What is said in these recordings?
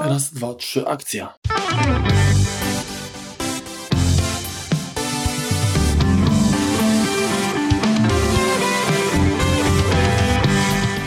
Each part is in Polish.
Raz, dwa, trzy, akcja.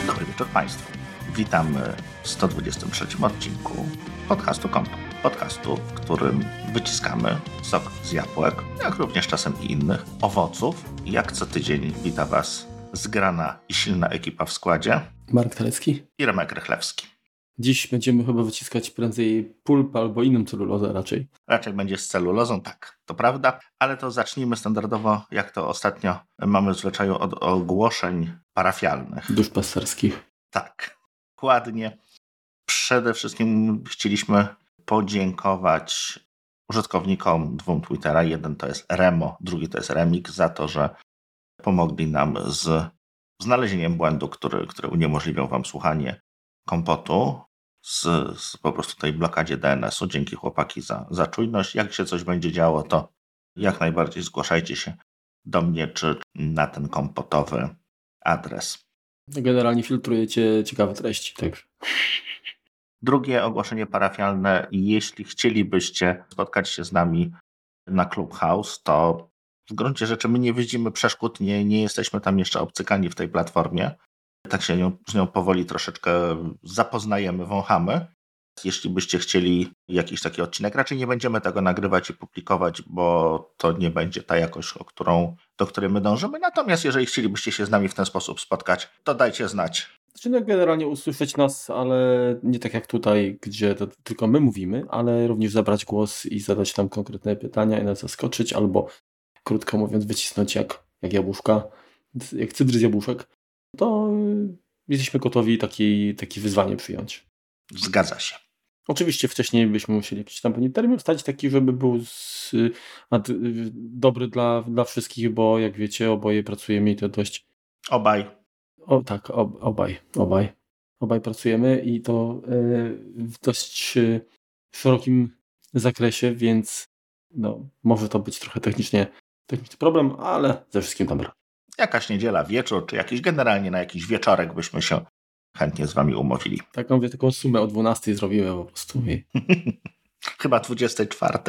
Dobry wieczór Państwu. Witamy w 123 odcinku podcastu Kompa. Podcastu, w którym wyciskamy sok z jabłek, jak również czasem i innych owoców. Jak co tydzień wita Was zgrana i silna ekipa w składzie Mark Talecki. i Remek Rychlewski. Dziś będziemy chyba wyciskać prędzej pulp albo inną celulozę raczej. Raczej będzie z celulozą, tak, to prawda, ale to zacznijmy standardowo, jak to ostatnio mamy w zwyczaju od ogłoszeń parafialnych. Duszpasterskich. Tak, dokładnie. Przede wszystkim chcieliśmy podziękować użytkownikom dwóm Twittera. Jeden to jest Remo, drugi to jest Remix, za to, że pomogli nam z znalezieniem błędu, który, który uniemożliwiał Wam słuchanie kompotu z, z po prostu tej blokadzie DNS-u. Dzięki chłopaki za, za czujność. Jak się coś będzie działo, to jak najbardziej zgłaszajcie się do mnie czy na ten kompotowy adres. Generalnie filtrujecie ciekawe treści, także. Drugie ogłoszenie parafialne. Jeśli chcielibyście spotkać się z nami na Clubhouse, to w gruncie rzeczy my nie widzimy przeszkód, nie, nie jesteśmy tam jeszcze obcykani w tej platformie. Tak się z nią powoli troszeczkę zapoznajemy, wąchamy. Jeśli byście chcieli jakiś taki odcinek, raczej nie będziemy tego nagrywać i publikować, bo to nie będzie ta jakość, o którą, do której my dążymy. Natomiast jeżeli chcielibyście się z nami w ten sposób spotkać, to dajcie znać. Znaczy no generalnie usłyszeć nas, ale nie tak jak tutaj, gdzie to tylko my mówimy, ale również zabrać głos i zadać tam konkretne pytania i nas zaskoczyć, albo krótko mówiąc wycisnąć jak, jak jabłuszka, jak cydry z jabłuszek, to y, jesteśmy gotowi taki, takie wyzwanie przyjąć. Zgadza się. Oczywiście wcześniej byśmy musieli jakiś tam pewnie termin wstać taki, żeby był z, ad, dobry dla, dla wszystkich, bo jak wiecie, oboje pracujemy i to dość... Obaj. O, tak, ob, obaj, obaj. Obaj pracujemy i to y, w dość y, szerokim zakresie, więc no, może to być trochę technicznie, techniczny problem, ale ze wszystkim dobra. Jakaś niedziela, wieczór, czy jakiś generalnie na jakiś wieczorek byśmy się chętnie z wami umówili. Taką, mówię, taką sumę o 12 zrobimy po prostu. Chyba 24.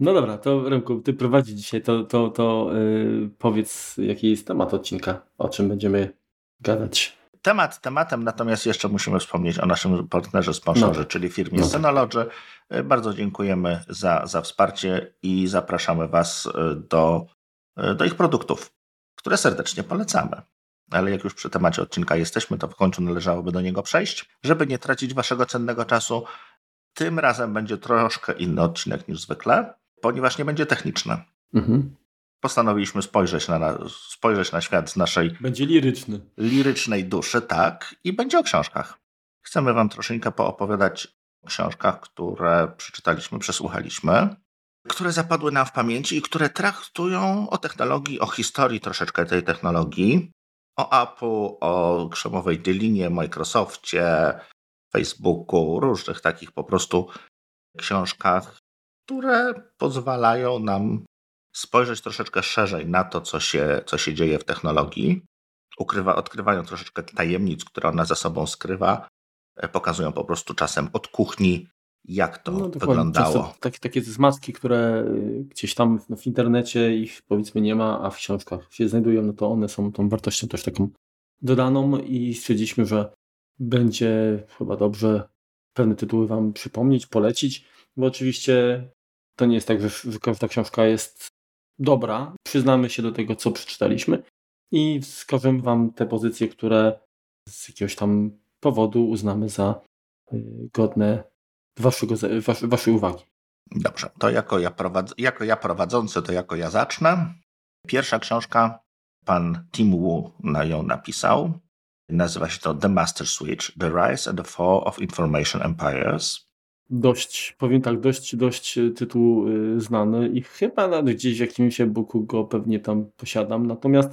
No dobra, to Remku, ty prowadzi dzisiaj, to, to, to yy, powiedz, jaki jest temat odcinka, o czym będziemy gadać. Temat tematem, natomiast jeszcze musimy wspomnieć o naszym partnerze, sponsorze, No. czyli firmie No. Synology. Bardzo dziękujemy za, za wsparcie i zapraszamy Was do, do ich produktów, które serdecznie polecamy. Ale jak już przy temacie odcinka jesteśmy, to w końcu należałoby do niego przejść. Żeby nie tracić Waszego cennego czasu, tym razem będzie troszkę inny odcinek niż zwykle, ponieważ nie będzie techniczny. Mhm. Postanowiliśmy spojrzeć na, spojrzeć na świat z naszej Będzie liryczny. lirycznej duszy, tak, i będzie o książkach. Chcemy Wam troszeczkę poopowiadać o książkach, które przeczytaliśmy, przesłuchaliśmy, które zapadły nam w pamięci i które traktują o technologii, o historii troszeczkę tej technologii, o Apple, o krzemowej Dylinie, Microsoftie, Facebooku, różnych takich po prostu książkach, które pozwalają nam spojrzeć troszeczkę szerzej na to, co się, co się dzieje w technologii. Ukrywa, odkrywają troszeczkę tajemnic, które ona za sobą skrywa. E, Pokazują po prostu czasem od kuchni, jak to No, wyglądało. Takie, takie zmatki, które y, gdzieś tam w, w internecie ich powiedzmy nie ma, a w książkach się znajdują, no to one są tą wartością też taką dodaną i stwierdziliśmy, że będzie chyba dobrze pewne tytuły Wam przypomnieć, polecić, bo oczywiście to nie jest tak, że, że każda książka jest dobra. Przyznamy się do tego, co przeczytaliśmy i wskażemy Wam te pozycje, które z jakiegoś tam powodu uznamy za y, godne waszego, wasz, waszej uwagi. Dobrze, to jako ja, prowadz, jako ja prowadzący, to jako ja zacznę. Pierwsza książka, pan Tim Wu na ją napisał. Nazywa się to The Master Switch, The Rise and the Fall of Information Empires. Dość, powiem tak, dość, dość tytuł y, znany i chyba nawet gdzieś w jakimś e-booku go pewnie tam posiadam. Natomiast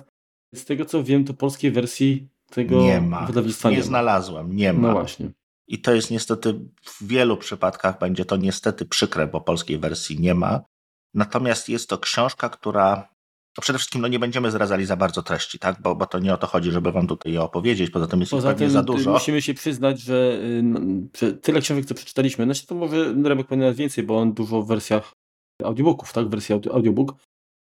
z tego co wiem, to polskiej wersji tego nie ma, wydawnictwa nie, nie, znalazłem, nie ma. No właśnie. I to jest niestety, w wielu przypadkach będzie to niestety przykre, bo polskiej wersji nie ma. Natomiast jest to książka, która no przede wszystkim no nie będziemy zdradzali za bardzo treści, tak? Bo, bo to nie o to chodzi, żeby wam tutaj je opowiedzieć, poza tym jest Poza tym za dużo. musimy się przyznać, że, że tyle książek, co przeczytaliśmy, znaczy to może Rebek powinien więcej, bo on dużo w wersjach audiobooków, tak? Wersji audiobook.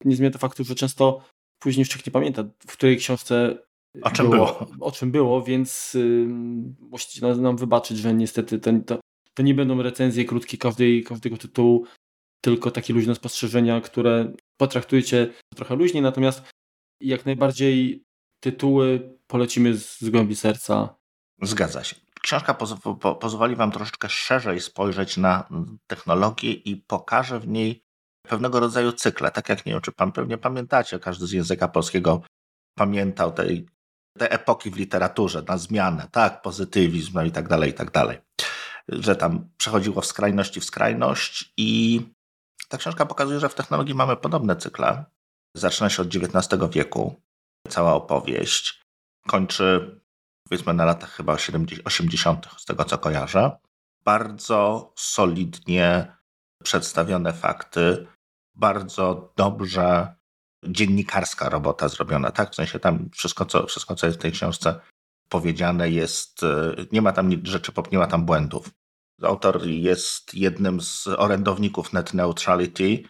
Nie zmienia to faktu, że często później człowiek nie pamięta, w której książce o czym było. było. O czym było, więc yy, musicie nam wybaczyć, że niestety ten, to, to nie będą recenzje krótkie każdej, każdego tytułu, tylko takie luźne spostrzeżenia, które potraktujecie trochę luźniej, natomiast jak najbardziej tytuły polecimy z, z głębi serca. Zgadza się. Książka poz po pozwoli Wam troszeczkę szerzej spojrzeć na technologię i pokaże w niej pewnego rodzaju cykle. Tak jak nie wiem, czy Pan pewnie pamiętacie, każdy z języka polskiego pamiętał tej, te epoki w literaturze, na zmianę, tak, pozytywizm no i tak dalej, i tak dalej. Że tam przechodziło w skrajności w skrajność i ta książka pokazuje, że w technologii mamy podobne cykle. Zaczyna się od XIX wieku, cała opowieść. Kończy, powiedzmy, na latach chyba 80., z tego co kojarzę. Bardzo solidnie przedstawione fakty, bardzo dobrze dziennikarska robota zrobiona, tak? W sensie tam wszystko, co, wszystko, co jest w tej książce powiedziane jest, e, nie ma tam rzeczy, nie ma tam błędów. Autor jest jednym z orędowników net neutrality.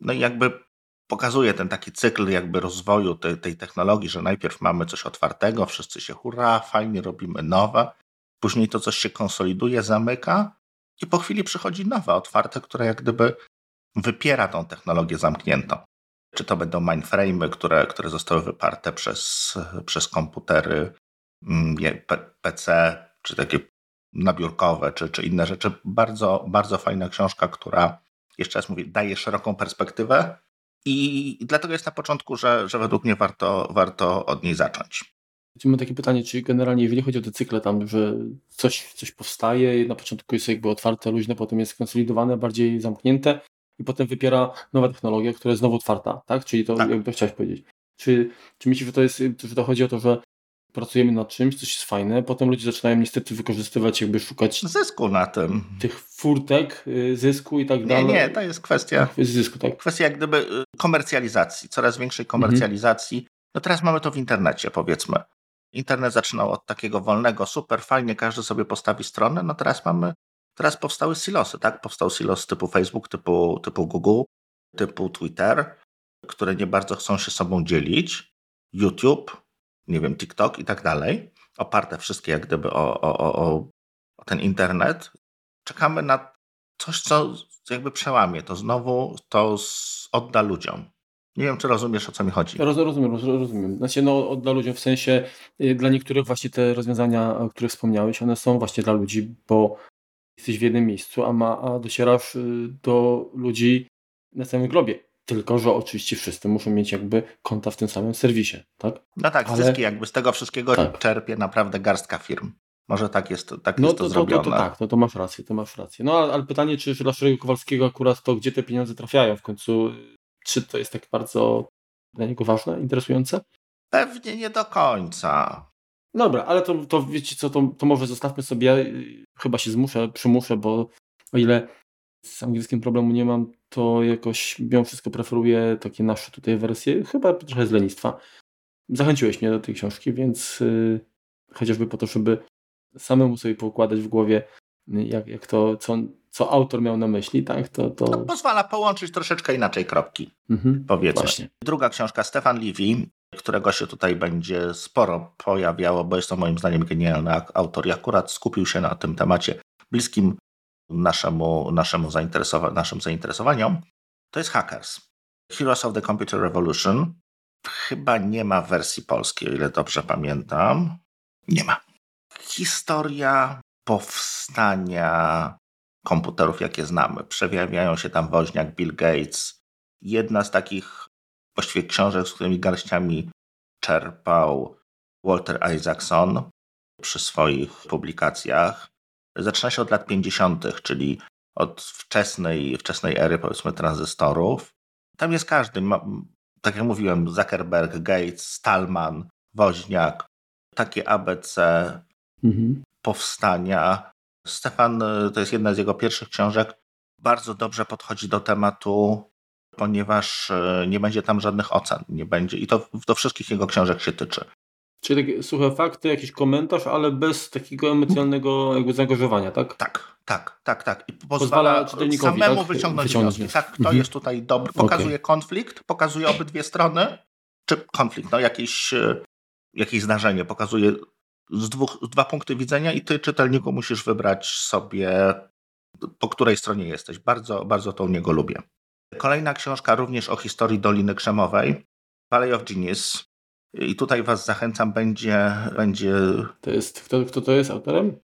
No i jakby pokazuje ten taki cykl jakby rozwoju tej, tej technologii, że najpierw mamy coś otwartego, wszyscy się hurra, fajnie robimy nowe, później to coś się konsoliduje, zamyka i po chwili przychodzi nowe, otwarte, które jak gdyby wypiera tą technologię zamkniętą. Czy to będą mainframe'y, które, które zostały wyparte przez, przez komputery mm, PC, czy takie nabiórkowe, czy, czy inne rzeczy. Bardzo, bardzo fajna książka, która, jeszcze raz mówię, daje szeroką perspektywę i dlatego jest na początku, że, że według mnie warto, warto od niej zacząć. Mam takie pytanie, czy generalnie, jeżeli chodzi o te cykle tam, że coś, coś powstaje, na początku jest jakby otwarte, luźne, potem jest konsolidowane, bardziej zamknięte i potem wypiera nowa technologia, która jest znowu otwarta, tak? Czyli to, tak. jakby to chciałeś powiedzieć. Czy, czy myślisz, że to jest, że to chodzi o to, że pracujemy nad czymś, coś jest fajne, potem ludzie zaczynają niestety wykorzystywać, jakby szukać zysku na tym. Tych furtek, y, zysku i tak dalej. Nie, nie, to jest kwestia zysku, tak. Kwestia jak gdyby y, komercjalizacji, coraz większej komercjalizacji. Mhm. No teraz mamy to w internecie, powiedzmy. Internet zaczynał od takiego wolnego, super fajnie, każdy sobie postawi stronę, no teraz mamy, teraz powstały silosy, tak? Powstał silos typu Facebook, typu, typu Google, typu Twitter, które nie bardzo chcą się sobą dzielić. YouTube, nie wiem, TikTok i tak dalej, oparte wszystkie jak gdyby o, o, o, o ten internet, czekamy na coś, co jakby przełamie to znowu, to odda ludziom. Nie wiem, czy rozumiesz, o co mi chodzi. Roz, rozumiem, roz, rozumiem. Znaczy, no, odda ludziom w sensie, y, dla niektórych właśnie te rozwiązania, o których wspomniałeś, one są właśnie dla ludzi, bo jesteś w jednym miejscu, a, ma, a docierasz y, do ludzi na całym globie. Tylko, że oczywiście wszyscy muszą mieć jakby konta w tym samym serwisie, tak? No tak, Ale... zyski jakby z tego wszystkiego tak. czerpie naprawdę garstka firm. Może tak jest, tak no jest to, to, zrobione. To, to, tak, no to masz rację, to masz rację. No ale, ale pytanie, czy dla Szeregu Kowalskiego akurat to, gdzie te pieniądze trafiają w końcu, czy to jest tak bardzo dla niego ważne, interesujące? Pewnie nie do końca. Dobra, ale to, to wiecie co, to, to może zostawmy sobie, chyba się zmuszę, przymuszę, bo o ile z angielskim problemu nie mam, to jakoś mimo wszystko preferuję takie nasze tutaj wersje, chyba trochę z lenistwa. Zachęciłeś mnie do tej książki, więc yy, chociażby po to, żeby samemu sobie poukładać w głowie, jak, jak to, co, co autor miał na myśli, tak? To, to... to pozwala połączyć troszeczkę inaczej kropki, mhm, powiedzmy. Właśnie. Druga książka, Stefan Levy, którego się tutaj będzie sporo pojawiało, bo jest to moim zdaniem genialny autor i akurat skupił się na tym temacie bliskim naszemu, naszemu zainteresowa naszym zainteresowaniom, to jest Hackers. Heroes of the Computer Revolution. Chyba nie ma wersji polskiej, o ile dobrze pamiętam. Nie ma. Historia powstania komputerów, jakie znamy. Przewijają się tam woźniak Bill Gates. Jedna z takich właściwie książek, z którymi garściami czerpał Walter Isaacson przy swoich publikacjach zaczyna się od lat 50., czyli od wczesnej, wczesnej ery, powiedzmy, tranzystorów. Tam jest każdy. Tak jak mówiłem, Zuckerberg, Gates, Stallman, Woźniak, takie ABC mhm. powstania. Stefan, to jest jedna z jego pierwszych książek, bardzo dobrze podchodzi do tematu ponieważ e, nie będzie tam żadnych ocen. Nie będzie, I to do wszystkich jego książek się tyczy. Czyli takie suche fakty, jakiś komentarz, ale bez takiego emocjonalnego jakby zaangażowania, tak? Tak, tak, tak, tak. I pozwala, pozwala samemu tak? wyciągnąć, wyciągnąć wnioski. Tak, kto mhm. jest tutaj dobry. Pokazuje okay. konflikt, pokazuje obydwie strony, czy konflikt, no jakieś, e, jakieś zdarzenie, pokazuje z dwóch, dwa punkty widzenia i ty, czytelniku, musisz wybrać sobie, po której stronie jesteś. Bardzo, bardzo to u niego lubię. Kolejna książka również o historii Doliny Krzemowej, Valley of Genius. I tutaj was zachęcam, będzie... będzie... To jest, kto, kto to jest autorem?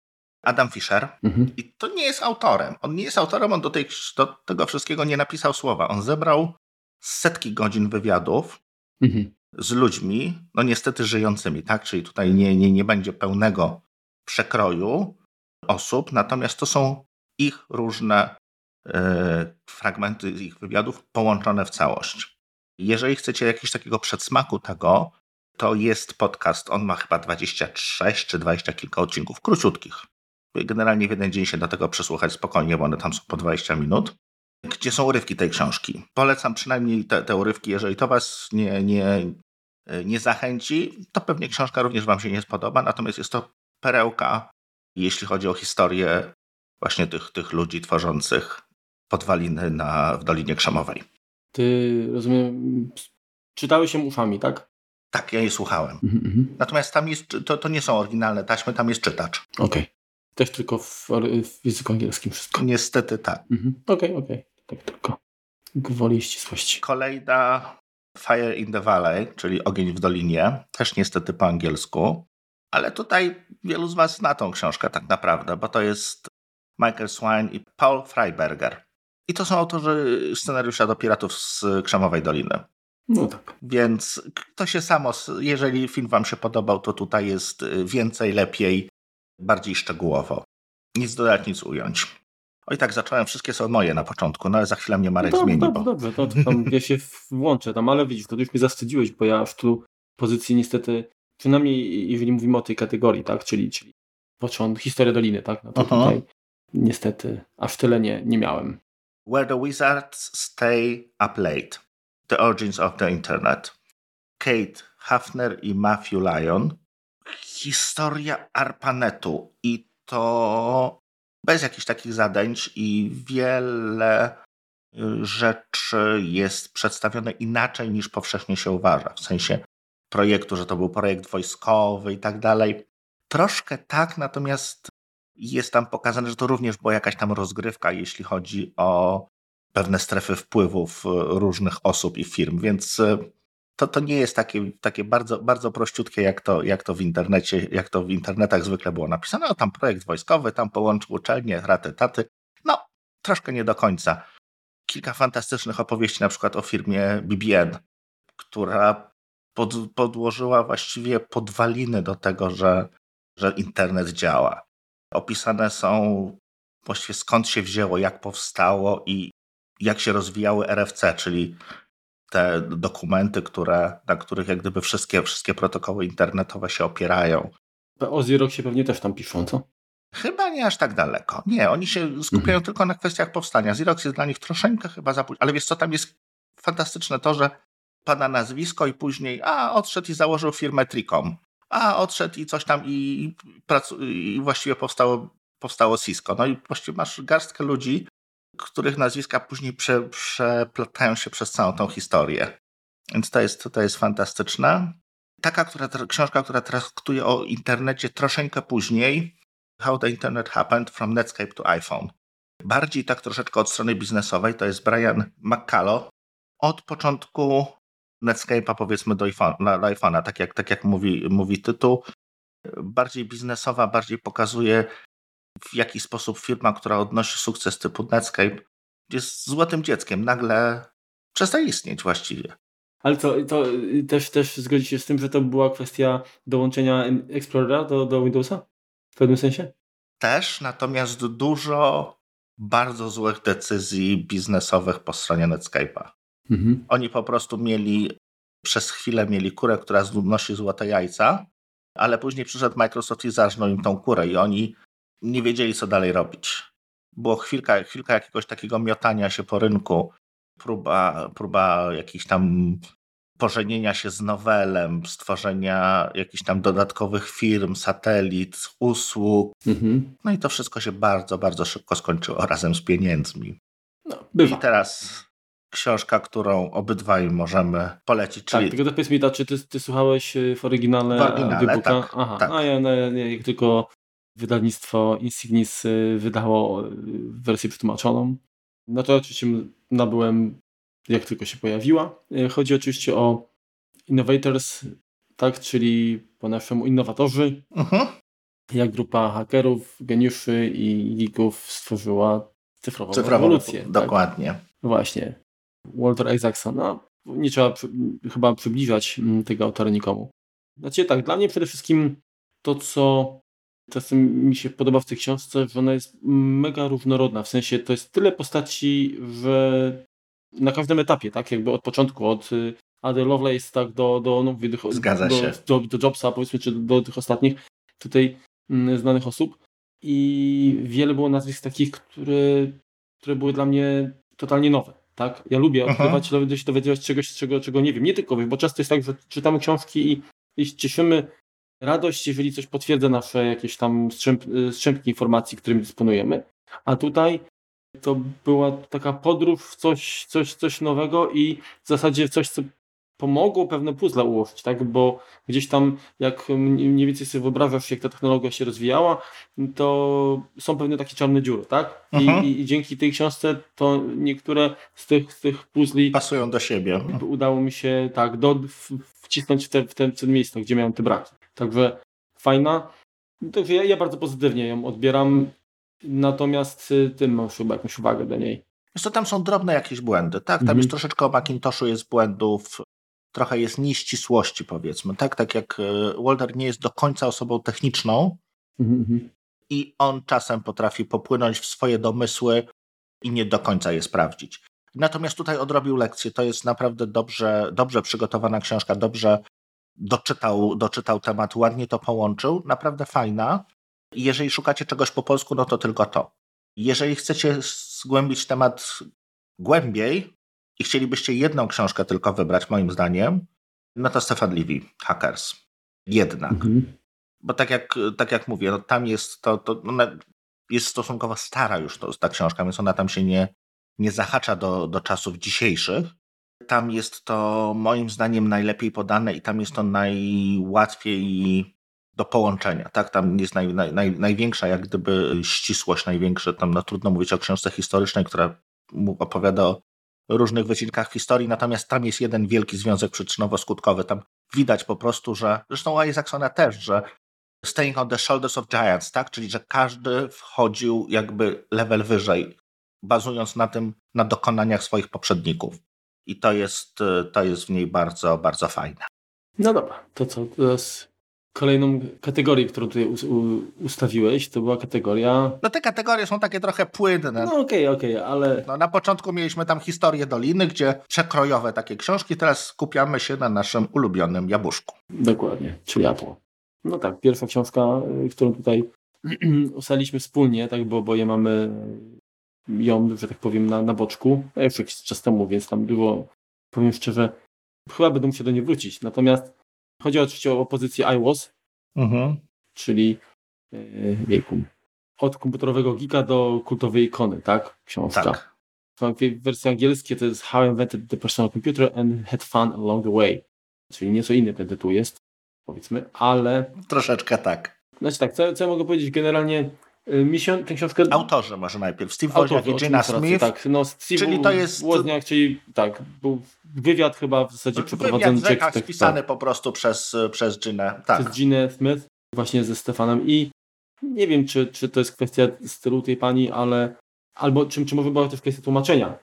Adam Fischer. Mhm. I to nie jest autorem. On nie jest autorem, on do, tej, do tego wszystkiego nie napisał słowa. On zebrał setki godzin wywiadów mhm. z ludźmi, no niestety żyjącymi, tak? Czyli tutaj nie, nie, nie będzie pełnego przekroju osób, natomiast to są ich różne fragmenty ich wywiadów połączone w całość. Jeżeli chcecie jakiegoś takiego przedsmaku tego, to jest podcast. On ma chyba 26 czy 20 kilka odcinków, króciutkich. Generalnie w jeden dzień się do tego przesłuchać spokojnie, bo one tam są po 20 minut. Gdzie są urywki tej książki? Polecam przynajmniej te, te urywki. Jeżeli to Was nie, nie, nie zachęci, to pewnie książka również Wam się nie spodoba. Natomiast jest to perełka, jeśli chodzi o historię właśnie tych, tych ludzi tworzących podwaliny na, w Dolinie Krzemowej. Ty, rozumiem, czytałeś się uszami, tak? Tak, ja je słuchałem. Mm -hmm. Natomiast tam jest, to, to nie są oryginalne taśmy, tam jest czytacz. Okej. Okay. Też tylko w, w, języku angielskim wszystko. Niestety tak. Mhm. Okej, mm okej. Okay, okay. Tak tylko gwoli ścisłości. Kolejna Fire in the Valley, czyli Ogień w Dolinie, też niestety po angielsku. Ale tutaj wielu z Was zna tą książkę tak naprawdę, bo to jest Michael Swine i Paul Freiberger. I to są autorzy scenariusza do Piratów z Krzemowej Doliny. No tak. Więc to się samo, jeżeli film Wam się podobał, to tutaj jest więcej, lepiej, bardziej szczegółowo. Nic dodać, nic ująć. Oj tak, zacząłem, wszystkie są moje na początku, no ale za chwilę mnie Marek no, zmieni. Dobrze, bo... dobrze, to, tam ja się włączę tam, ale widzisz, to już mnie zawstydziłeś, bo ja w tu pozycji niestety, przynajmniej jeżeli mówimy o tej kategorii, tak, czyli, czyli początek, historia Doliny, tak, no to tutaj niestety aż tyle nie, nie miałem. Where the Wizards Stay Up Late. The Origins of the Internet. Kate Hafner i Matthew Lyon. Historia ARPANETu i to bez jakichś takich zadęć i wiele y, rzeczy jest przedstawione inaczej niż powszechnie się uważa. W sensie projektu, że to był projekt wojskowy i tak dalej. Troszkę tak, natomiast jest tam pokazane, że to również była jakaś tam rozgrywka, jeśli chodzi o pewne strefy wpływów e, różnych osób i firm, więc e, to, to nie jest takie, takie bardzo, bardzo prościutkie, jak to, jak to w internecie, jak to w internetach zwykle było napisane. No tam projekt wojskowy, tam połączył uczelnie, raty, taty. No, troszkę nie do końca. Kilka fantastycznych opowieści, na przykład o firmie BBN, która pod, podłożyła właściwie podwaliny do tego, że, że internet działa. Opisane są właściwie skąd się wzięło, jak powstało i jak się rozwijały RFC, czyli te dokumenty, które, na których jak gdyby wszystkie, wszystkie protokoły internetowe się opierają. O Xeroxie pewnie też tam piszą, co? Chyba nie aż tak daleko. Nie, oni się skupiają mhm. tylko na kwestiach powstania. Xerox jest dla nich troszeczkę chyba za późno. Ale wiesz co, tam jest fantastyczne to, że pada nazwisko i później a, odszedł i założył firmę Tricom. A, odszedł i coś tam i, i, i właściwie powstało, powstało Cisco. No i właściwie masz garstkę ludzi, których nazwiska później prze, przeplatają się przez całą tą historię. Więc to jest, to jest fantastyczne. Taka która, książka, która traktuje o internecie troszeczkę później, How the Internet Happened from Netscape to iPhone. Bardziej tak troszeczkę od strony biznesowej, to jest Brian McCullough. Od początku Netscape'a powiedzmy do iPhone'a, tak jak, tak jak mówi, mówi tytuł. Bardziej biznesowa, bardziej pokazuje w jaki sposób firma, która odnosi sukces typu Netscape, jest złotym dzieckiem, nagle przestaje istnieć właściwie. Ale co, to też, też zgodzi się z tym, że to była kwestia dołączenia Explorera do, do Windowsa? W pewnym sensie? Też, natomiast dużo bardzo złych decyzji biznesowych po stronie Netscape'a. Mhm. Oni po prostu mieli, przez chwilę mieli kurę, która nosi złote jajca, ale później przyszedł Microsoft i zarżnął im tą kurę i oni nie wiedzieli, co dalej robić. Było chwilka, chwilka jakiegoś takiego miotania się po rynku, próba, próba jakichś tam pożenienia się z nowelem, stworzenia jakichś tam dodatkowych firm, satelit, usług. Mhm. No i to wszystko się bardzo, bardzo szybko skończyło razem z pieniędzmi. No, bywa. I teraz książka, którą obydwaj możemy polecić. Tak, czyli... Tak, tylko powiedz mi, czy ty, ty słuchałeś y, w oryginale, w oryginale tak, Aha, tak. a ja, no, jak tylko wydawnictwo Insignis y, wydało y, wersję przetłumaczoną, no to oczywiście nabyłem jak tylko się pojawiła. Chodzi oczywiście o Innovators, tak, czyli po naszemu innowatorzy. Uh mhm. -huh. Jak grupa hakerów, geniuszy i geeków stworzyła cyfrową, cyfrową rewolucję. Tak? Dokładnie. Właśnie. Walter Isaacson. No, nie trzeba przy, chyba przybliżać mm, tego autora nikomu. Znaczy tak, dla mnie przede wszystkim to, co czasem mi się podoba w tej książce, że ona jest mega różnorodna. W sensie to jest tyle postaci, że na każdym etapie, tak? Jakby od początku, od y, Ady Lovelace, tak, do, do, no, do, Zgadza do, się. Do, do Jobsa, powiedzmy, czy do, do tych ostatnich tutaj mm, znanych osób. I wiele było nazwisk takich, które, które były dla mnie totalnie nowe. Tak? Ja lubię odkrywać, lubię się dowiadywać czegoś, czego, czego nie wiem. Nie tylko, bo często jest tak, że czytamy książki i, i cieszymy radość, jeżeli coś potwierdza nasze jakieś tam strzęp, strzępki informacji, którymi dysponujemy. A tutaj to była taka podróż w coś, coś, coś nowego i w zasadzie coś, co pomogło pewne puzzle ułożyć, tak? Bo gdzieś tam, jak mniej więcej sobie wyobrażasz, jak ta technologia się rozwijała, to są pewne takie czarne dziury, tak? I, mhm. i, i dzięki tej książce to niektóre z tych, z tych puzli pasują do siebie. Udało mi się tak do, w, wcisnąć w te, w te, w te miejsca, gdzie miałem te braki. Także fajna. Także ja, ja bardzo pozytywnie ją odbieram. Natomiast y, tym masz chyba jakąś uwagę do niej. Wiesz co, tam są drobne jakieś błędy, tak? Tam mhm. jest troszeczkę o Macintoshu jest błędów, trochę jest nieścisłości powiedzmy, tak? Tak jak y, Walter nie jest do końca osobą techniczną mhm, mhm. i on czasem potrafi popłynąć w swoje domysły i nie do końca je sprawdzić. Natomiast tutaj odrobił lekcję. To jest naprawdę dobrze, dobrze przygotowana książka, dobrze doczytał, doczytał temat, ładnie to połączył. Naprawdę fajna. Jeżeli szukacie czegoś po polsku, no to tylko to. Jeżeli chcecie zgłębić temat głębiej i chcielibyście jedną książkę tylko wybrać, moim zdaniem, no to Stefan Levy, Hackers. Jednak. Mhm. Bo tak jak, tak jak mówię, no tam jest to, to ona jest stosunkowo stara już to, ta książka, więc ona tam się nie, nie zahacza do, do czasów dzisiejszych. Tam jest to moim zdaniem najlepiej podane i tam jest to najłatwiej do połączenia. Tak? Tam jest naj, naj, największa jak gdyby ścisłość, największe, tam no, trudno mówić o książce historycznej, która opowiada o różnych wycinkach historii, natomiast tam jest jeden wielki związek przyczynowo-skutkowy. Tam widać po prostu, że, zresztą Isaacsona też, że staying on the shoulders of giants, tak? czyli że każdy wchodził jakby level wyżej, bazując na tym, na dokonaniach swoich poprzedników. I to jest, to jest w niej bardzo, bardzo fajne. No dobra, to co? Teraz kolejną kategorię, którą tutaj ustawiłeś, to była kategoria... No te kategorie są takie trochę płynne. No okej, okay, okej, okay, ale... No, na początku mieliśmy tam historię Doliny, gdzie przekrojowe takie książki, teraz skupiamy się na naszym ulubionym jabłuszku. Dokładnie, czyli Apple. No tak, pierwsza książka, y, którą tutaj ustaliliśmy wspólnie, tak, bo oboje mamy ją, że tak powiem, na, na boczku. Już jakiś czas temu, więc tam było, powiem szczerze, chyba będę musiał do niej wrócić. Natomiast Chodzi oczywiście o pozycję iWAS, mhm. czyli yy, wieku. Od komputerowego gika do kultowej ikony, tak? Książka. Tak. W wersji angielskiej to jest How I Invented the Personal Computer and Had Fun Along the Way. Czyli nieco inny ten tytuł jest, powiedzmy, ale... Troszeczkę tak. Znaczy tak, co, co ja mogę powiedzieć? Generalnie mi się tę książkę... Autorzy może najpierw. Steve Wozniak i Gina Smith. Tak, no Steve czyli to jest... Wozniak, czyli tak, był wywiad chyba w zasadzie przeprowadzony. Wywiad tak, spisany tak. po prostu przez, przez Ginę. Tak. Przez Ginę Smith właśnie ze Stefanem i nie wiem, czy, czy to jest kwestia stylu tej pani, ale albo czy, czy może była też kwestia tłumaczenia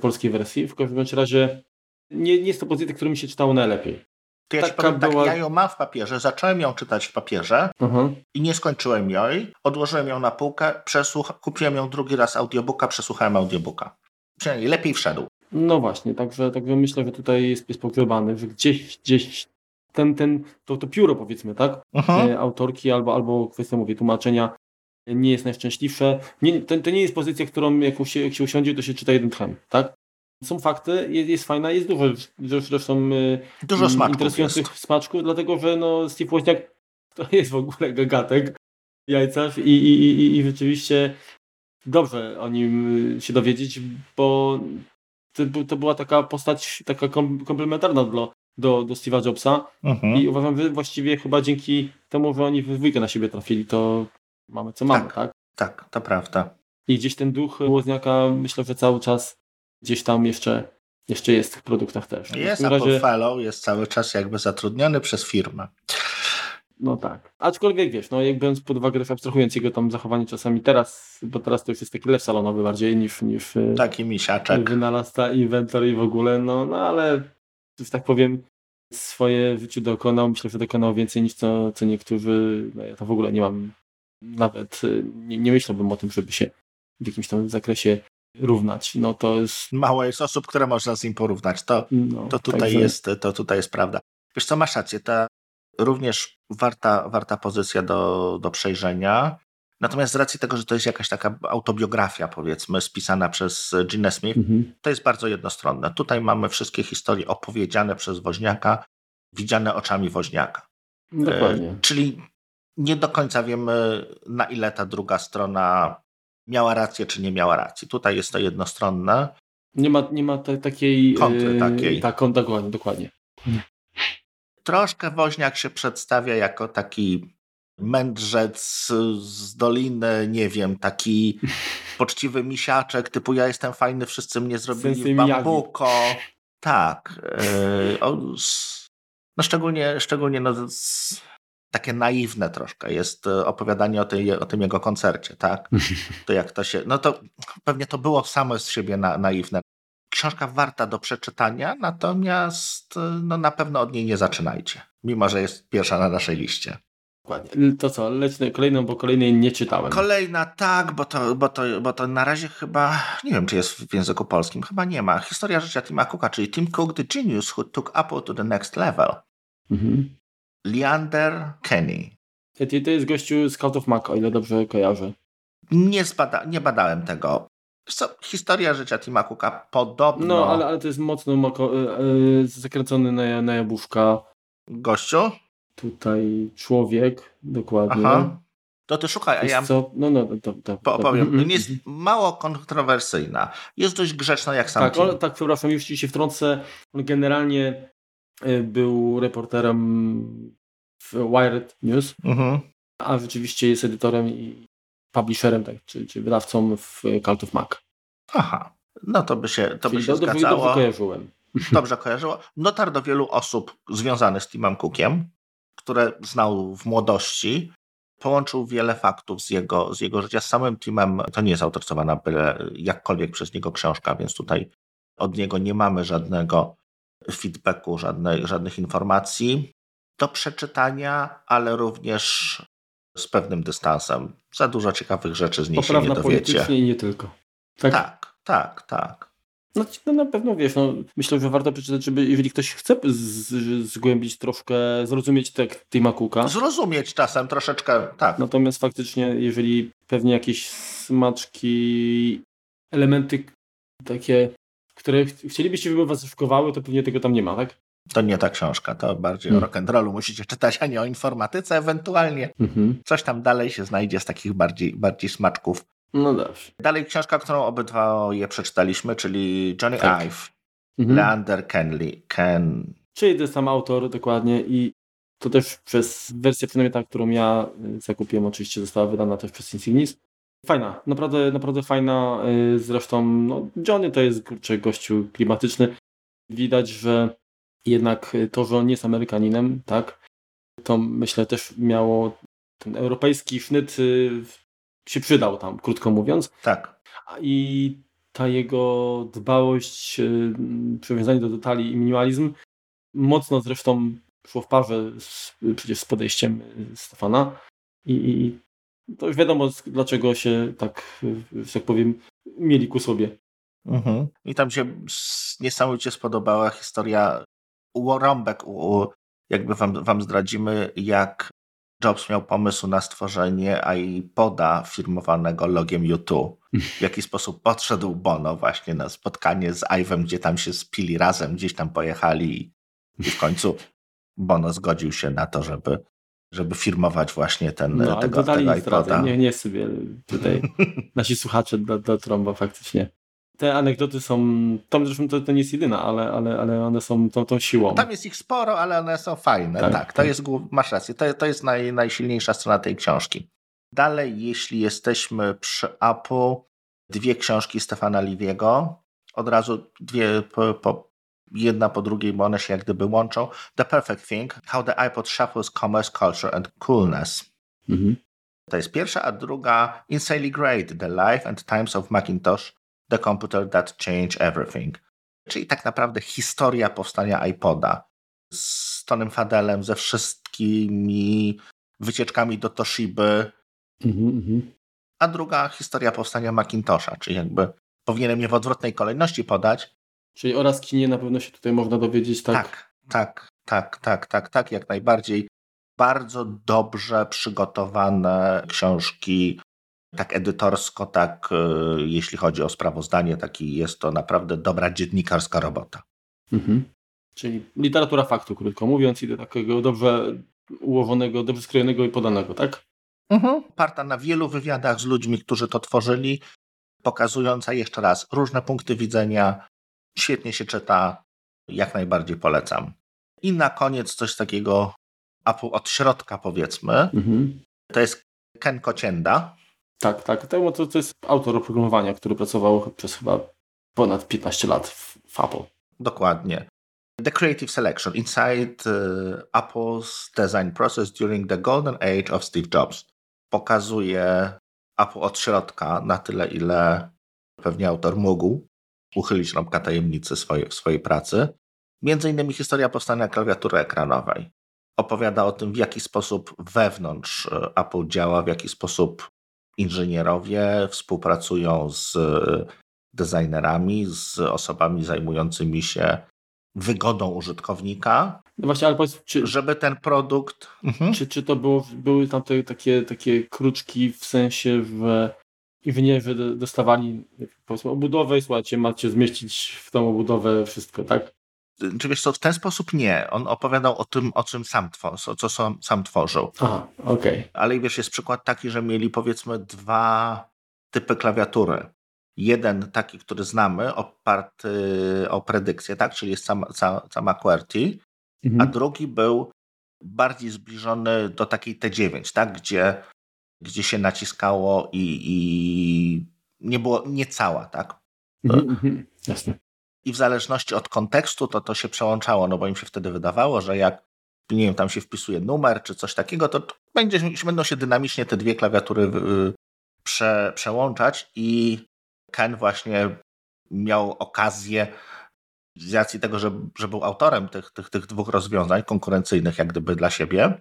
polskiej wersji. W każdym razie nie, nie jest to pozycja, którą mi się czytało najlepiej. To ja powiem tak, była... ja ją mam w papierze, zacząłem ją czytać w papierze -huh. i nie skończyłem jej. Odłożyłem ją na półkę, przesłuch... kupiłem ją drugi raz audiobooka, przesłuchałem audiobooka. Przynajmniej lepiej wszedł. No właśnie, także, także myślę, że tutaj jest, jest pogrzebany, że gdzieś, gdzieś ten, ten, to, to pióro powiedzmy, tak? Mhm. Autorki albo, albo kwestia, mówię, tłumaczenia nie jest najszczęśliwsze. Nie, to, to nie jest pozycja, którą jak się, jak się usiądzie, to się czyta jeden tchem, tak? Są fakty, jest, jest fajna, jest dużo zresztą dużo smaczków interesujących jest. smaczków, dlatego że no, Steve Wozniak to jest w ogóle gagatek jajcarz i, i, i, i rzeczywiście dobrze o nim się dowiedzieć, bo to, była taka postać taka komplementarna do, do, do Steve'a Jobsa mhm. i uważam, że właściwie chyba dzięki temu, że oni w dwójkę na siebie trafili, to mamy co mamy, tak? Tak, tak to prawda. I gdzieś ten duch Łozniaka myślę, że cały czas gdzieś tam jeszcze, jeszcze jest w tych produktach też. Jest Apple razie... Fellow, jest cały czas jakby zatrudniony przez firmę. No tak. Aczkolwiek wiesz, no jak biorąc pod uwagę, abstrahując jego tam zachowanie czasami teraz, bo teraz to już jest taki lew salonowy bardziej niż, niż e, taki misiaczek. Wynalazca inwentor i w ogóle, no, no ale że tak powiem swoje życiu dokonał, myślę, że dokonał więcej niż co, co niektórzy, no ja to w ogóle nie mam nawet, e, nie, nie myślałbym o tym, żeby się w jakimś tam zakresie równać. No to jest... Mało jest osób, które można z nim porównać. To, no, to, tutaj, także... jest, to tutaj jest prawda. Wiesz co, masz rację, ta również warta, warta pozycja do, do przejrzenia. Natomiast z racji tego, że to jest jakaś taka autobiografia, powiedzmy, spisana przez Gina Smith, mhm. to jest bardzo jednostronne. Tutaj mamy wszystkie historie opowiedziane przez Woźniaka, widziane oczami Woźniaka. Dokładnie. E, czyli nie do końca wiemy, na ile ta druga strona miała rację, czy nie miała racji. Tutaj jest to jednostronne. Nie ma, nie ma takiej... Kontry takiej. Tak, dokładnie, dokładnie. Troszkę Woźniak się przedstawia jako taki mędrzec z doliny, nie wiem, taki poczciwy misiaczek, typu ja jestem fajny, wszyscy mnie zrobili w bambuko. Tak. Yy, no szczególnie, szczególnie no, takie naiwne troszkę jest e, opowiadanie o, tej, o tym jego koncercie, tak? To jak to się, no to pewnie to było samo z siebie na, naiwne. Książka warta do przeczytania, natomiast e, no na pewno od niej nie zaczynajcie, mimo że jest pierwsza na naszej liście. Dokładnie. To co, leć kolejną, bo kolejnej nie czytałem. Kolejna tak, bo to, bo, to, bo to na razie chyba, nie wiem czy jest w języku polskim, chyba nie ma. Historia życia Tima Cooka, czyli Tim Cook, the genius who took Apple to the next level. Mhm. Leander Kenny. To jest gościu z Cult of Mac, o ile dobrze kojarzę. Nie, zbada, nie badałem tego. Co, historia życia Tima Cooka podobno... No, ale, ale to jest mocno moko, yy, zakręcony na, na jabłuszka. Gościu? Tutaj człowiek, dokładnie. Aha. To ty szukaj, a ja co? No, no, to, to, mm, jest mało kontrowersyjna. Jest dość grzeczna jak sam Tak, on, tak, przepraszam, już ci się wtrącę. On generalnie był reporterem w Wired News, mhm. a rzeczywiście jest edytorem i publisherem, tak, czy, czy wydawcą w Cult of Mac. Aha, no to by się, to by się dobrze, zgadzało. Dobrze kojarzyłem. Dobrze kojarzyło. Dotarł do wielu osób związanych z Timem Cookiem, które znał w młodości. Połączył wiele faktów z jego, z jego życia. Z samym Timem to nie jest autoryzowana byle jakkolwiek przez niego książka, więc tutaj od niego nie mamy żadnego feedbacku, żadnej, żadnych informacji do przeczytania, ale również z pewnym dystansem. Za dużo ciekawych rzeczy z niej Poprawna się nie dowiecie. i nie tylko. Tak, tak, tak. tak. No, no na pewno wiesz, no, myślę, że warto przeczytać, żeby jeżeli ktoś chce z, zgłębić troszkę, zrozumieć tekst Tima Cooka. Zrozumieć czasem troszeczkę, tak. Natomiast faktycznie, jeżeli pewnie jakieś smaczki, elementy takie które chcielibyście, żeby was szokowały, to pewnie tego tam nie ma, tak? To nie ta książka, to bardziej hmm. o rock'n'rollu musicie czytać, a nie o informatyce, ewentualnie mhm. coś tam dalej się znajdzie z takich bardziej, bardziej smaczków. No dobrze. Dalej książka, którą obydwa je przeczytaliśmy, czyli Johnny tak. Ive, mhm. Leander Kenley. Ken... Czyli ten sam autor dokładnie i to też przez wersję ta, którą ja y, zakupiłem, oczywiście została wydana też przez Insignis. Fajna, naprawdę, naprawdę fajna. Y, zresztą no, Johnny to jest kurczę, gościu klimatyczny. Widać, że jednak to, że on nie jest Amerykaninem, tak, to myślę też miało ten europejski sznyt y, się przydał tam, krótko mówiąc. Tak. I ta jego dbałość, y, przywiązanie do detali i minimalizm mocno zresztą szło w parze z, przecież z podejściem Stefana. I, i to już wiadomo, dlaczego się tak, że tak powiem, mieli ku sobie. Mhm. I tam się niesamowicie spodobała historia u Rąbek, jakby wam, wam zdradzimy, jak Jobs miał pomysł na stworzenie iPoda firmowanego logiem U2. W jaki sposób podszedł Bono właśnie na spotkanie z Ive'em, gdzie tam się spili razem, gdzieś tam pojechali i w końcu Bono zgodził się na to, żeby, żeby firmować właśnie ten, no, tego, tego iPoda. Nie, nie sobie tutaj nasi słuchacze do, do trąba faktycznie. Te anegdoty są, tam zresztą to, to nie jest jedyna, ale, ale, ale one są tą, tą siłą. Tam jest ich sporo, ale one są fajne. Tak, tak to tak. jest, masz rację, to, to jest naj, najsilniejsza strona tej książki. Dalej, jeśli jesteśmy przy Apple, dwie książki Stefana Liviego, od razu dwie po, po, jedna po drugiej, bo one się jak gdyby łączą. The Perfect Thing, How the iPod Shuffles Commerce, Culture and Coolness. Mhm. To jest pierwsza, a druga Insanely Great, The Life and Times of Macintosh, The Computer That Changed Everything. Czyli tak naprawdę historia powstania iPoda z Tonym Fadelem, ze wszystkimi wycieczkami do Toshiby. Mhm, mhm. A druga historia powstania Macintosha, czyli jakby powinienem je w odwrotnej kolejności podać, Czyli oraz kinie na pewno się tutaj można dowiedzieć, tak? Tak, tak, tak, tak, tak, tak, jak najbardziej. Bardzo dobrze przygotowane książki, tak edytorsko, tak e, jeśli chodzi o sprawozdanie, taki jest to naprawdę dobra dziennikarska robota. Mhm. Czyli literatura faktu, krótko mówiąc, i do takiego dobrze ułożonego, dobrze skrojonego i podanego, tak? Mhm. Parta na wielu wywiadach z ludźmi, którzy to tworzyli, pokazująca jeszcze raz różne punkty widzenia, Świetnie się czyta, jak najbardziej polecam. I na koniec coś takiego Apple od środka powiedzmy. Mhm. To jest Ken Kocienda. Tak, tak. To, to jest autor oprogramowania, który pracował przez chyba ponad 15 lat w, w Apple. Dokładnie. The Creative Selection Inside uh, Apple's Design Process During the Golden Age of Steve Jobs. Pokazuje Apple od środka na tyle, ile pewnie autor mógł uchylić rąbka tajemnicy swojej, w swojej pracy. Między innymi historia powstania klawiatury ekranowej. Opowiada o tym, w jaki sposób wewnątrz e, Apple działa, w jaki sposób inżynierowie współpracują z e, designerami, z osobami zajmującymi się wygodą użytkownika. No właśnie, ale powiedz, czy, żeby ten produkt. Mhm. Czy, czy to było, były tam te, takie, takie kruczki w sensie, że i w niej dostawali powiedzmy obudowę i słuchajcie, macie zmieścić w tą obudowę wszystko, tak? Czy wiesz co, w ten sposób nie. On opowiadał o tym, o czym sam, tworzył, co sam, sam tworzył. Aha, okej. Okay. Ale wiesz, jest przykład taki, że mieli powiedzmy dwa typy klawiatury. Jeden taki, który znamy, oparty o predykcję, tak? czyli jest sama, sama QWERTY, mhm. a drugi był bardziej zbliżony do takiej T9, tak? gdzie gdzie się naciskało i, i nie było niecała, tak? Mhm, mhm, jasne. I w zależności od kontekstu to to się przełączało, no bo im się wtedy wydawało, że jak nie wiem, tam się wpisuje numer czy coś takiego, to będzie, będą się dynamicznie te dwie klawiatury y, prze, przełączać i Ken właśnie miał okazję z racji tego, że, że był autorem tych, tych, tych dwóch rozwiązań konkurencyjnych jak gdyby dla siebie,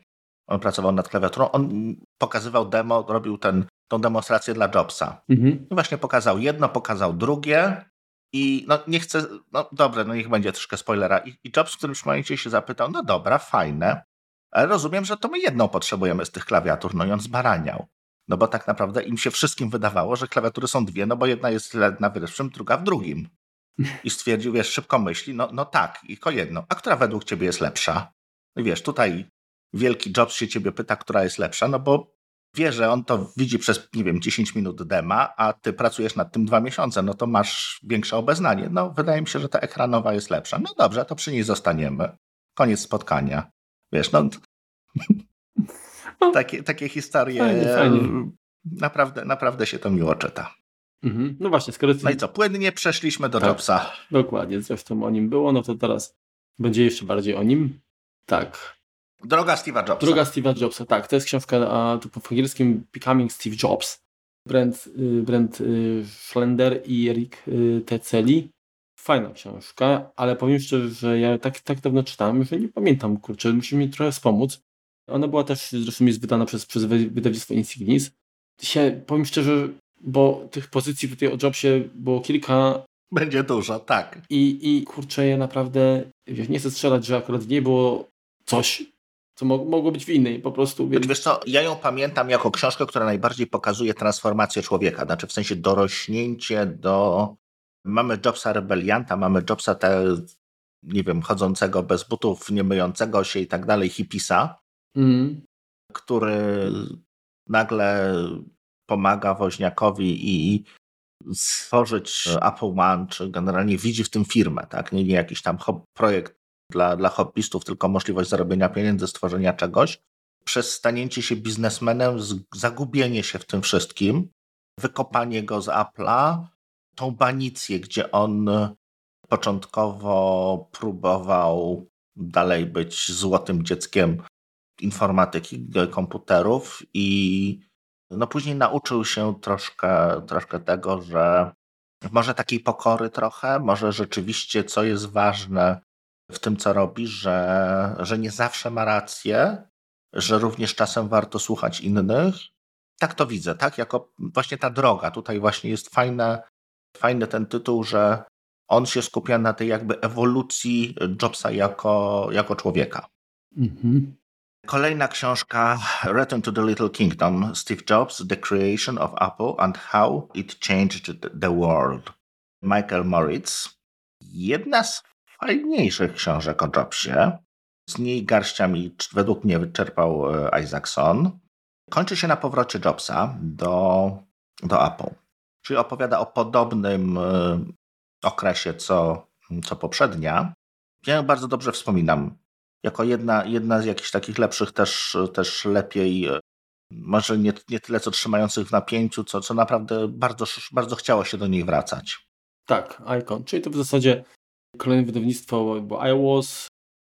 on pracował nad klawiaturą, on pokazywał demo, robił ten, tą demonstrację dla Jobsa. Mhm. I właśnie pokazał jedno, pokazał drugie i no nie chcę, no dobrze, no niech będzie troszkę spoilera. I, i Jobs w którymś momencie się zapytał, no dobra, fajne, ale rozumiem, że to my jedną potrzebujemy z tych klawiatur, no i on zbaraniał. No bo tak naprawdę im się wszystkim wydawało, że klawiatury są dwie, no bo jedna jest na pierwszym, druga w drugim. I stwierdził, wiesz, szybko myśli, no, no tak, tylko jedno. A która według ciebie jest lepsza? I wiesz, tutaj wielki Jobs się ciebie pyta, która jest lepsza, no bo wie, że on to widzi przez, nie wiem, 10 minut dema, a ty pracujesz nad tym dwa miesiące, no to masz większe obeznanie. No, wydaje mi się, że ta ekranowa jest lepsza. No dobrze, to przy niej zostaniemy. Koniec spotkania. Wiesz, no... takie, takie historie... Fajnie, fajnie. Naprawdę, naprawdę się to miło czyta. Mhm. No właśnie, skoro... No i co, płynnie przeszliśmy do tak, Jobsa. Dokładnie, zresztą o nim było, no to teraz będzie jeszcze bardziej o nim. Tak. Droga Steve'a Jobsa. Droga Steve'a Jobsa, tak. To jest książka a, tu po angielskim Becoming Steve Jobs. Brent, y, Brent y, Schlender i Erik y, Teceli. Fajna książka, ale powiem szczerze, że ja tak, tak dawno czytałem, że nie pamiętam, kurczę, musimy mi trochę wspomóc. Ona była też, zresztą jest wydana przez, przez wydawnictwo Insignis. Się, powiem szczerze, bo tych pozycji tutaj o Jobsie było kilka. Będzie dużo, tak. I, i kurczę, ja naprawdę, wiesz, nie chcę strzelać, że akurat nie było coś, co mo mogło być w innej po prostu. Więc... Wiesz co, ja ją pamiętam jako książkę, która najbardziej pokazuje transformację człowieka, znaczy w sensie dorośnięcie do... Mamy Jobsa rebelianta, mamy Jobsa te, nie wiem, chodzącego bez butów, nie myjącego się i tak dalej, hipisa, mm. który nagle pomaga woźniakowi i stworzyć Apple One, czy generalnie widzi w tym firmę, tak? Nie, nie jakiś tam projekt dla, dla hobbystów, tylko możliwość zarobienia pieniędzy, stworzenia czegoś. Przez stanięcie się biznesmenem, zagubienie się w tym wszystkim, wykopanie go z Apple'a, tą banicję, gdzie on początkowo próbował dalej być złotym dzieckiem informatyki, komputerów i no później nauczył się troszkę, troszkę tego, że może takiej pokory trochę, może rzeczywiście co jest ważne w tym, co robi, że, że nie zawsze ma rację, że również czasem warto słuchać innych. Tak to widzę, tak? Jako właśnie ta droga. Tutaj właśnie jest fajne, fajny ten tytuł, że on się skupia na tej jakby ewolucji Jobsa jako, jako człowieka. Mhm. Kolejna książka Return to the Little Kingdom Steve Jobs The Creation of Apple and How It Changed the World Michael Moritz. Jedna z fajniejszych książek o Jobsie. Z niej garściami według mnie wyczerpał e, Isaacson. Kończy się na powrocie Jobsa do, do Apple. Czyli opowiada o podobnym e, okresie co, co poprzednia. Ja ją bardzo dobrze wspominam jako jedna, jedna z jakichś takich lepszych, też, też lepiej, e, może nie, nie tyle co trzymających w napięciu, co, co naprawdę bardzo, bardzo chciało się do niej wracać. Tak, Icon, czyli to w zasadzie kolejne wydawnictwo, bo I was,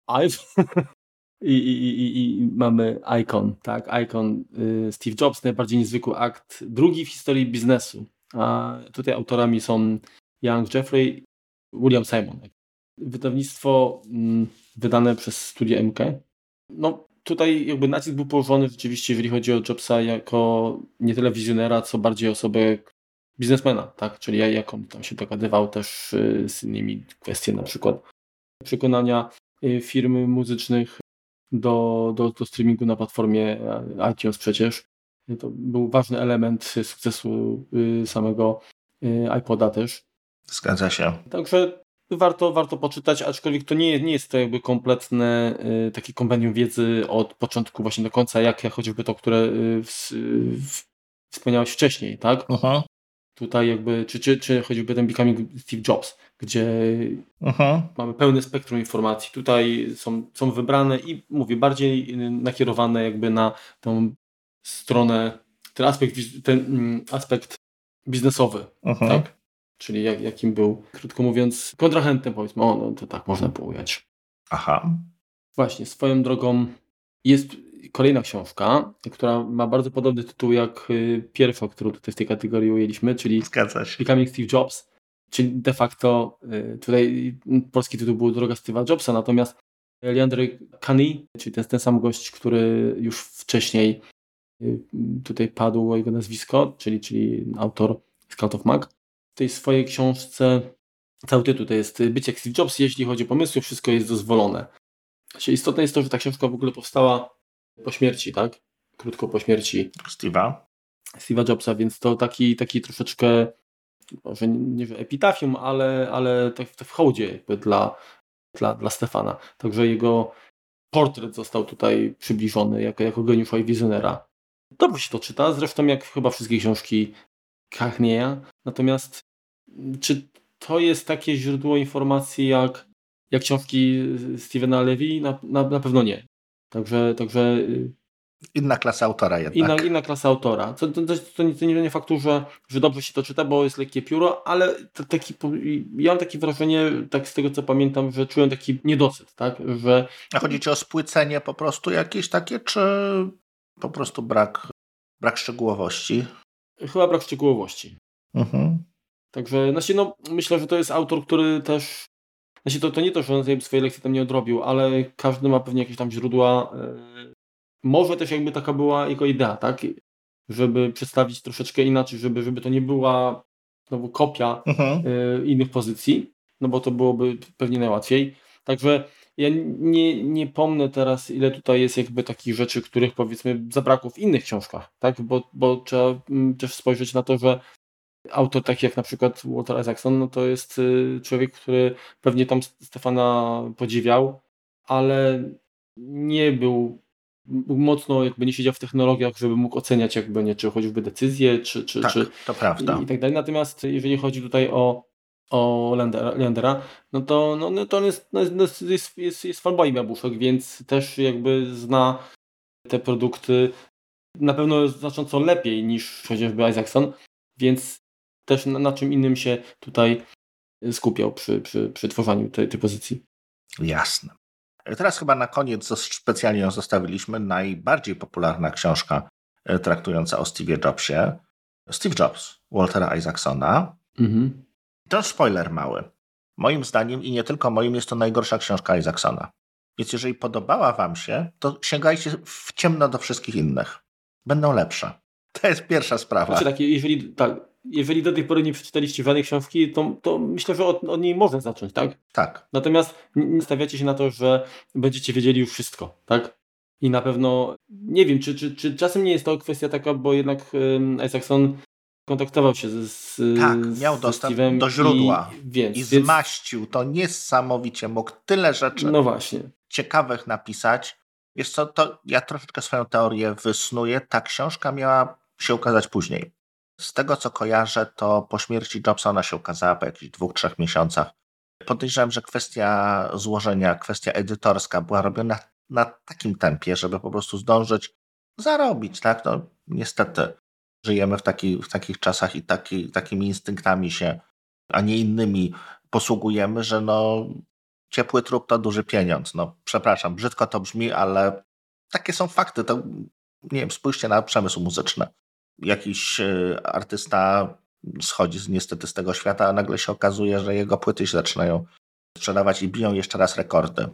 I, i, i, i, mamy Icon, tak, Icon y, Steve Jobs, najbardziej niezwykły akt, drugi w historii biznesu. A tutaj autorami są Young Jeffrey, William Simon. Wydawnictwo mm, wydane przez studię MK. No tutaj jakby nacisk był położony rzeczywiście, jeżeli chodzi o Jobsa jako nie tyle wizjonera, co bardziej osobę biznesmena, tak? Czyli jak on tam się dogadywał też y, z innymi kwestie na przykład przekonania y, firmy muzycznych do, do, do streamingu na platformie e, iTunes przecież. To był ważny element sukcesu y, samego iPoda też. Zgadza się. Także warto, warto poczytać, aczkolwiek to nie, nie jest to jakby kompletne y, takie kompendium wiedzy od początku właśnie do końca, jak, jak choćby to, które y, w, w, wspomniałeś wcześniej, tak? Aha. Tutaj jakby, czy, czy, czy choćby ten Becoming Steve Jobs, gdzie Aha. mamy pełne spektrum informacji. Tutaj są, są wybrane i mówię, bardziej nakierowane jakby na tą stronę, ten aspekt, ten mm, aspekt biznesowy, Aha. tak? czyli jak, jakim był, krótko mówiąc, kontrahentem, powiedzmy, o, no to tak można było ująć. Aha. Właśnie, swoją drogą jest kolejna książka, która ma bardzo podobny tytuł jak y, pierwsza, którą tutaj w tej kategorii ujęliśmy, czyli. Becoming Steve Jobs, czyli de facto y, tutaj polski tytuł był Droga Steve'a Jobsa, natomiast Leandro Cani, czyli ten, ten sam gość, który już wcześniej y, tutaj padło jego nazwisko, czyli, czyli autor Scout of Mag, tej swojej książce, cały tytuł to jest Bycie jak Steve Jobs, jeśli chodzi o pomysły, wszystko jest dozwolone. Znaczy, istotne jest to, że ta książka w ogóle powstała po śmierci, tak? Krótko po śmierci Steve'a. Steve'a Jobsa, więc to taki, taki troszeczkę, może nie wiem, epitafium, ale, ale tak w hołdzie jakby dla, dla, dla Stefana. Także jego portret został tutaj przybliżony jako, jako geniusza i wizjonera. Dobrze się to czyta, zresztą jak chyba wszystkie książki Kachnieja. Natomiast czy to jest takie źródło informacji jak, jak książki Stevena Levy? Na, na, na pewno nie. Także, także y, Inna klasa autora jednak. Inna, inna klasa autora. To, to, to, to, nie, to nie faktu, że, że dobrze się to czyta, bo jest lekkie pióro, ale to taki, ja mam takie wrażenie, tak z tego co pamiętam, że czułem taki niedosyt, tak? Że... A chodzi ci o spłycenie po prostu jakieś takie, czy po prostu brak, brak szczegółowości? Chyba brak szczegółowości. Mhm. Także znaczy, no, myślę, że to jest autor, który też. Znaczy, to, to nie to, że on sobie swojej lekcji tam nie odrobił, ale każdy ma pewnie jakieś tam źródła. Yy, może też jakby taka była jego idea, tak? Żeby przedstawić troszeczkę inaczej, żeby, żeby to nie była znowu kopia mhm. yy, innych pozycji, no bo to byłoby pewnie najłatwiej. Także ja nie, nie pomnę teraz, ile tutaj jest jakby takich rzeczy, których powiedzmy zabrakło w innych książkach, tak? Bo, bo trzeba mm, też spojrzeć na to, że autor taki jak na przykład Walter Isaacson, no to jest y, człowiek, który pewnie tam Stefana podziwiał, ale nie był mocno jakby nie siedział w technologiach, żeby mógł oceniać jakby nie, czy choćby decyzje, czy, czy, tak, czy to prawda. I, tak dalej. Natomiast jeżeli chodzi tutaj o o Leandera, no to, no, no to on jest, no jest, jest, jest, jest fanboyem jabłuszek, więc też jakby zna te produkty na pewno znacząco lepiej niż chociażby Isaacson, więc też na, na czym innym się tutaj skupiał przy, przy, przy tworzeniu tej, tej pozycji. Jasne. Teraz chyba na koniec specjalnie ją zostawiliśmy. Najbardziej popularna książka e, traktująca o Steve Jobsie. Steve Jobs, Waltera Isaacsona. Mhm. To spoiler mały. Moim zdaniem i nie tylko moim jest to najgorsza książka Isaacsona. Więc jeżeli podobała wam się, to sięgajcie w ciemno do wszystkich innych. Będą lepsze. To jest pierwsza sprawa. Znaczy tak, jeżeli, tak, jeżeli do tej pory nie przeczytaliście żadnej książki, to, to myślę, że od, od niej można zacząć, tak? Tak. Natomiast nie stawiacie się na to, że będziecie wiedzieli już wszystko, tak? I na pewno, nie wiem, czy, czy, czy czasem nie jest to kwestia taka, bo jednak um, Isaacson kontaktował się z, z Tak, miał dostęp Steve'em do źródła i, więc, i zmaścił to niesamowicie, mógł tyle rzeczy no właśnie. ciekawych napisać. Wiesz co, to ja troszeczkę swoją teorię wysnuję. Ta książka miała się ukazać później. Z tego co kojarzę, to po śmierci Jobsona się ukazała po jakichś dwóch, trzech miesiącach. Podejrzewam, że kwestia złożenia, kwestia edytorska była robiona na takim tempie, żeby po prostu zdążyć zarobić, tak? No, niestety żyjemy w, taki, w takich czasach i taki, takimi instynktami się, a nie innymi posługujemy, że no ciepły trup to duży pieniądz. No przepraszam, brzydko to brzmi, ale takie są fakty. To nie wiem, spójrzcie na przemysł muzyczny. Jakiś e, artysta schodzi niestety z tego świata, a nagle się okazuje, że jego płyty się zaczynają sprzedawać i biją jeszcze raz rekordy.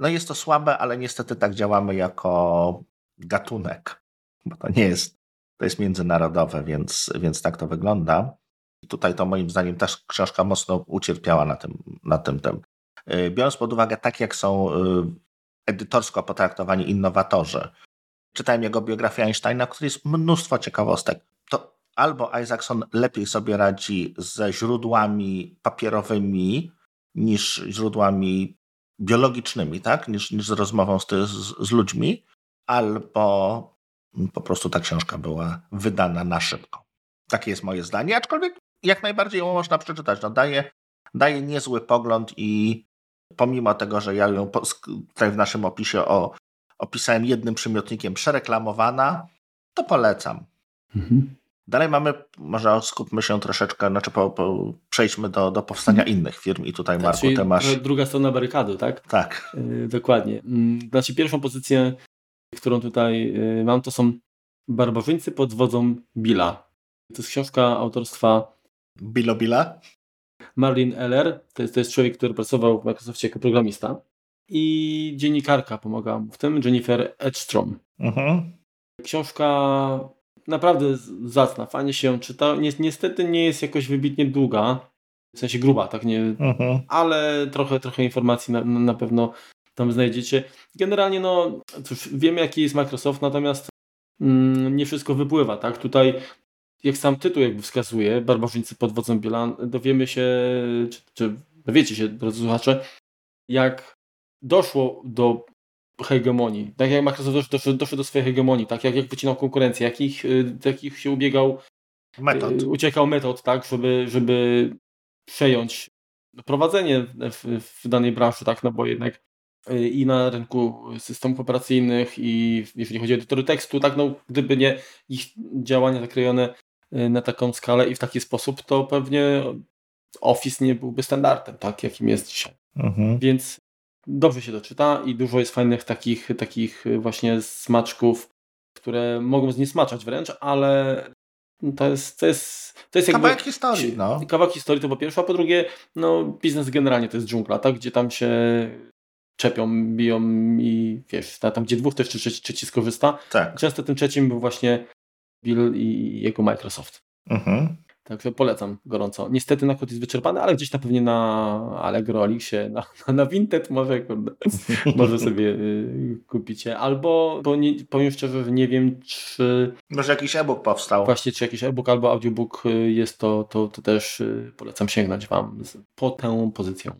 No jest to słabe, ale niestety tak działamy jako gatunek, bo to nie jest to jest międzynarodowe, więc, więc tak to wygląda. I tutaj to moim zdaniem też książka mocno ucierpiała na tym, na tym tym. Y, biorąc pod uwagę tak, jak są y, edytorsko potraktowani innowatorzy, czytałem jego biografię Einsteina, w której jest mnóstwo ciekawostek. To albo Isaacson lepiej sobie radzi ze źródłami papierowymi niż źródłami biologicznymi, tak? niż, niż z rozmową z, z, z ludźmi, albo po prostu ta książka była wydana na szybko. Takie jest moje zdanie, aczkolwiek jak najbardziej ją można przeczytać. No, daje, daje niezły pogląd i pomimo tego, że ja ją tutaj w naszym opisie o, opisałem jednym przymiotnikiem przereklamowana, to polecam. Mhm. Dalej mamy, może skupmy się troszeczkę, znaczy po, po, przejdźmy do, do powstania innych firm i tutaj tak, Marku, ty masz... Druga strona barykady, tak? Tak. Yy, dokładnie. Mm, znaczy pierwszą pozycję którą tutaj y, mam, to są Barbarzyńcy pod wodzą Billa. To jest książka autorstwa Billo Billa? Marlin Eller. To jest, to jest człowiek, który pracował w Microsoftie jako programista. I dziennikarka pomagała mu w tym, Jennifer Edstrom. Mhm. Książka naprawdę zacna, fajnie się ją czyta. Niestety nie jest jakoś wybitnie długa, w sensie gruba, tak nie, mhm. ale trochę, trochę informacji na, na pewno tam znajdziecie. Generalnie, no cóż, wiemy jaki jest Microsoft, natomiast mm, nie wszystko wypływa, tak? Tutaj, jak sam tytuł jakby wskazuje, barbarzyńcy pod wodzą Bielan, dowiemy się, czy, czy dowiecie się, drodzy słuchacze, jak doszło do hegemonii, tak jak Microsoft doszedł, doszedł do swojej hegemonii, tak jak, jak wycinał konkurencję, jakich, y, jakich się ubiegał, metod. Y, uciekał metod, tak, żeby, żeby przejąć prowadzenie w, w danej branży, tak, no bo jednak Y, i na rynku systemów operacyjnych i jeżeli chodzi o edytory tekstu, tak, no gdyby nie ich działania zakrojone na taką skalę i w taki sposób, to pewnie Office nie byłby standardem, tak, jakim jest dzisiaj. Mhm. Więc dobrze się doczyta i dużo jest fajnych takich, takich właśnie smaczków, które mogą zniesmaczać wręcz, ale to jest, to jest, to jest jakby... Kawałek historii, no. Kawałek historii to po pierwsze, a po drugie, no biznes generalnie to jest dżungla, tak, gdzie tam się czepią, biją i wiesz, tam gdzie dwóch, to jeszcze trzeci, trzeci skorzysta. Tak. Często tym trzecim był właśnie Bill i jego Microsoft. Mhm. Także polecam gorąco. Niestety nakład jest wyczerpany, ale gdzieś na pewnie na Allegro, Elixie, na, na Vinted może, kurde, może sobie y, kupicie. Albo, bo nie, powiem szczerze, że nie wiem, czy... Może jakiś e-book powstał. Właśnie, czy jakiś e-book albo audiobook y, jest to, to, to też y, polecam sięgnąć Wam po tę pozycję.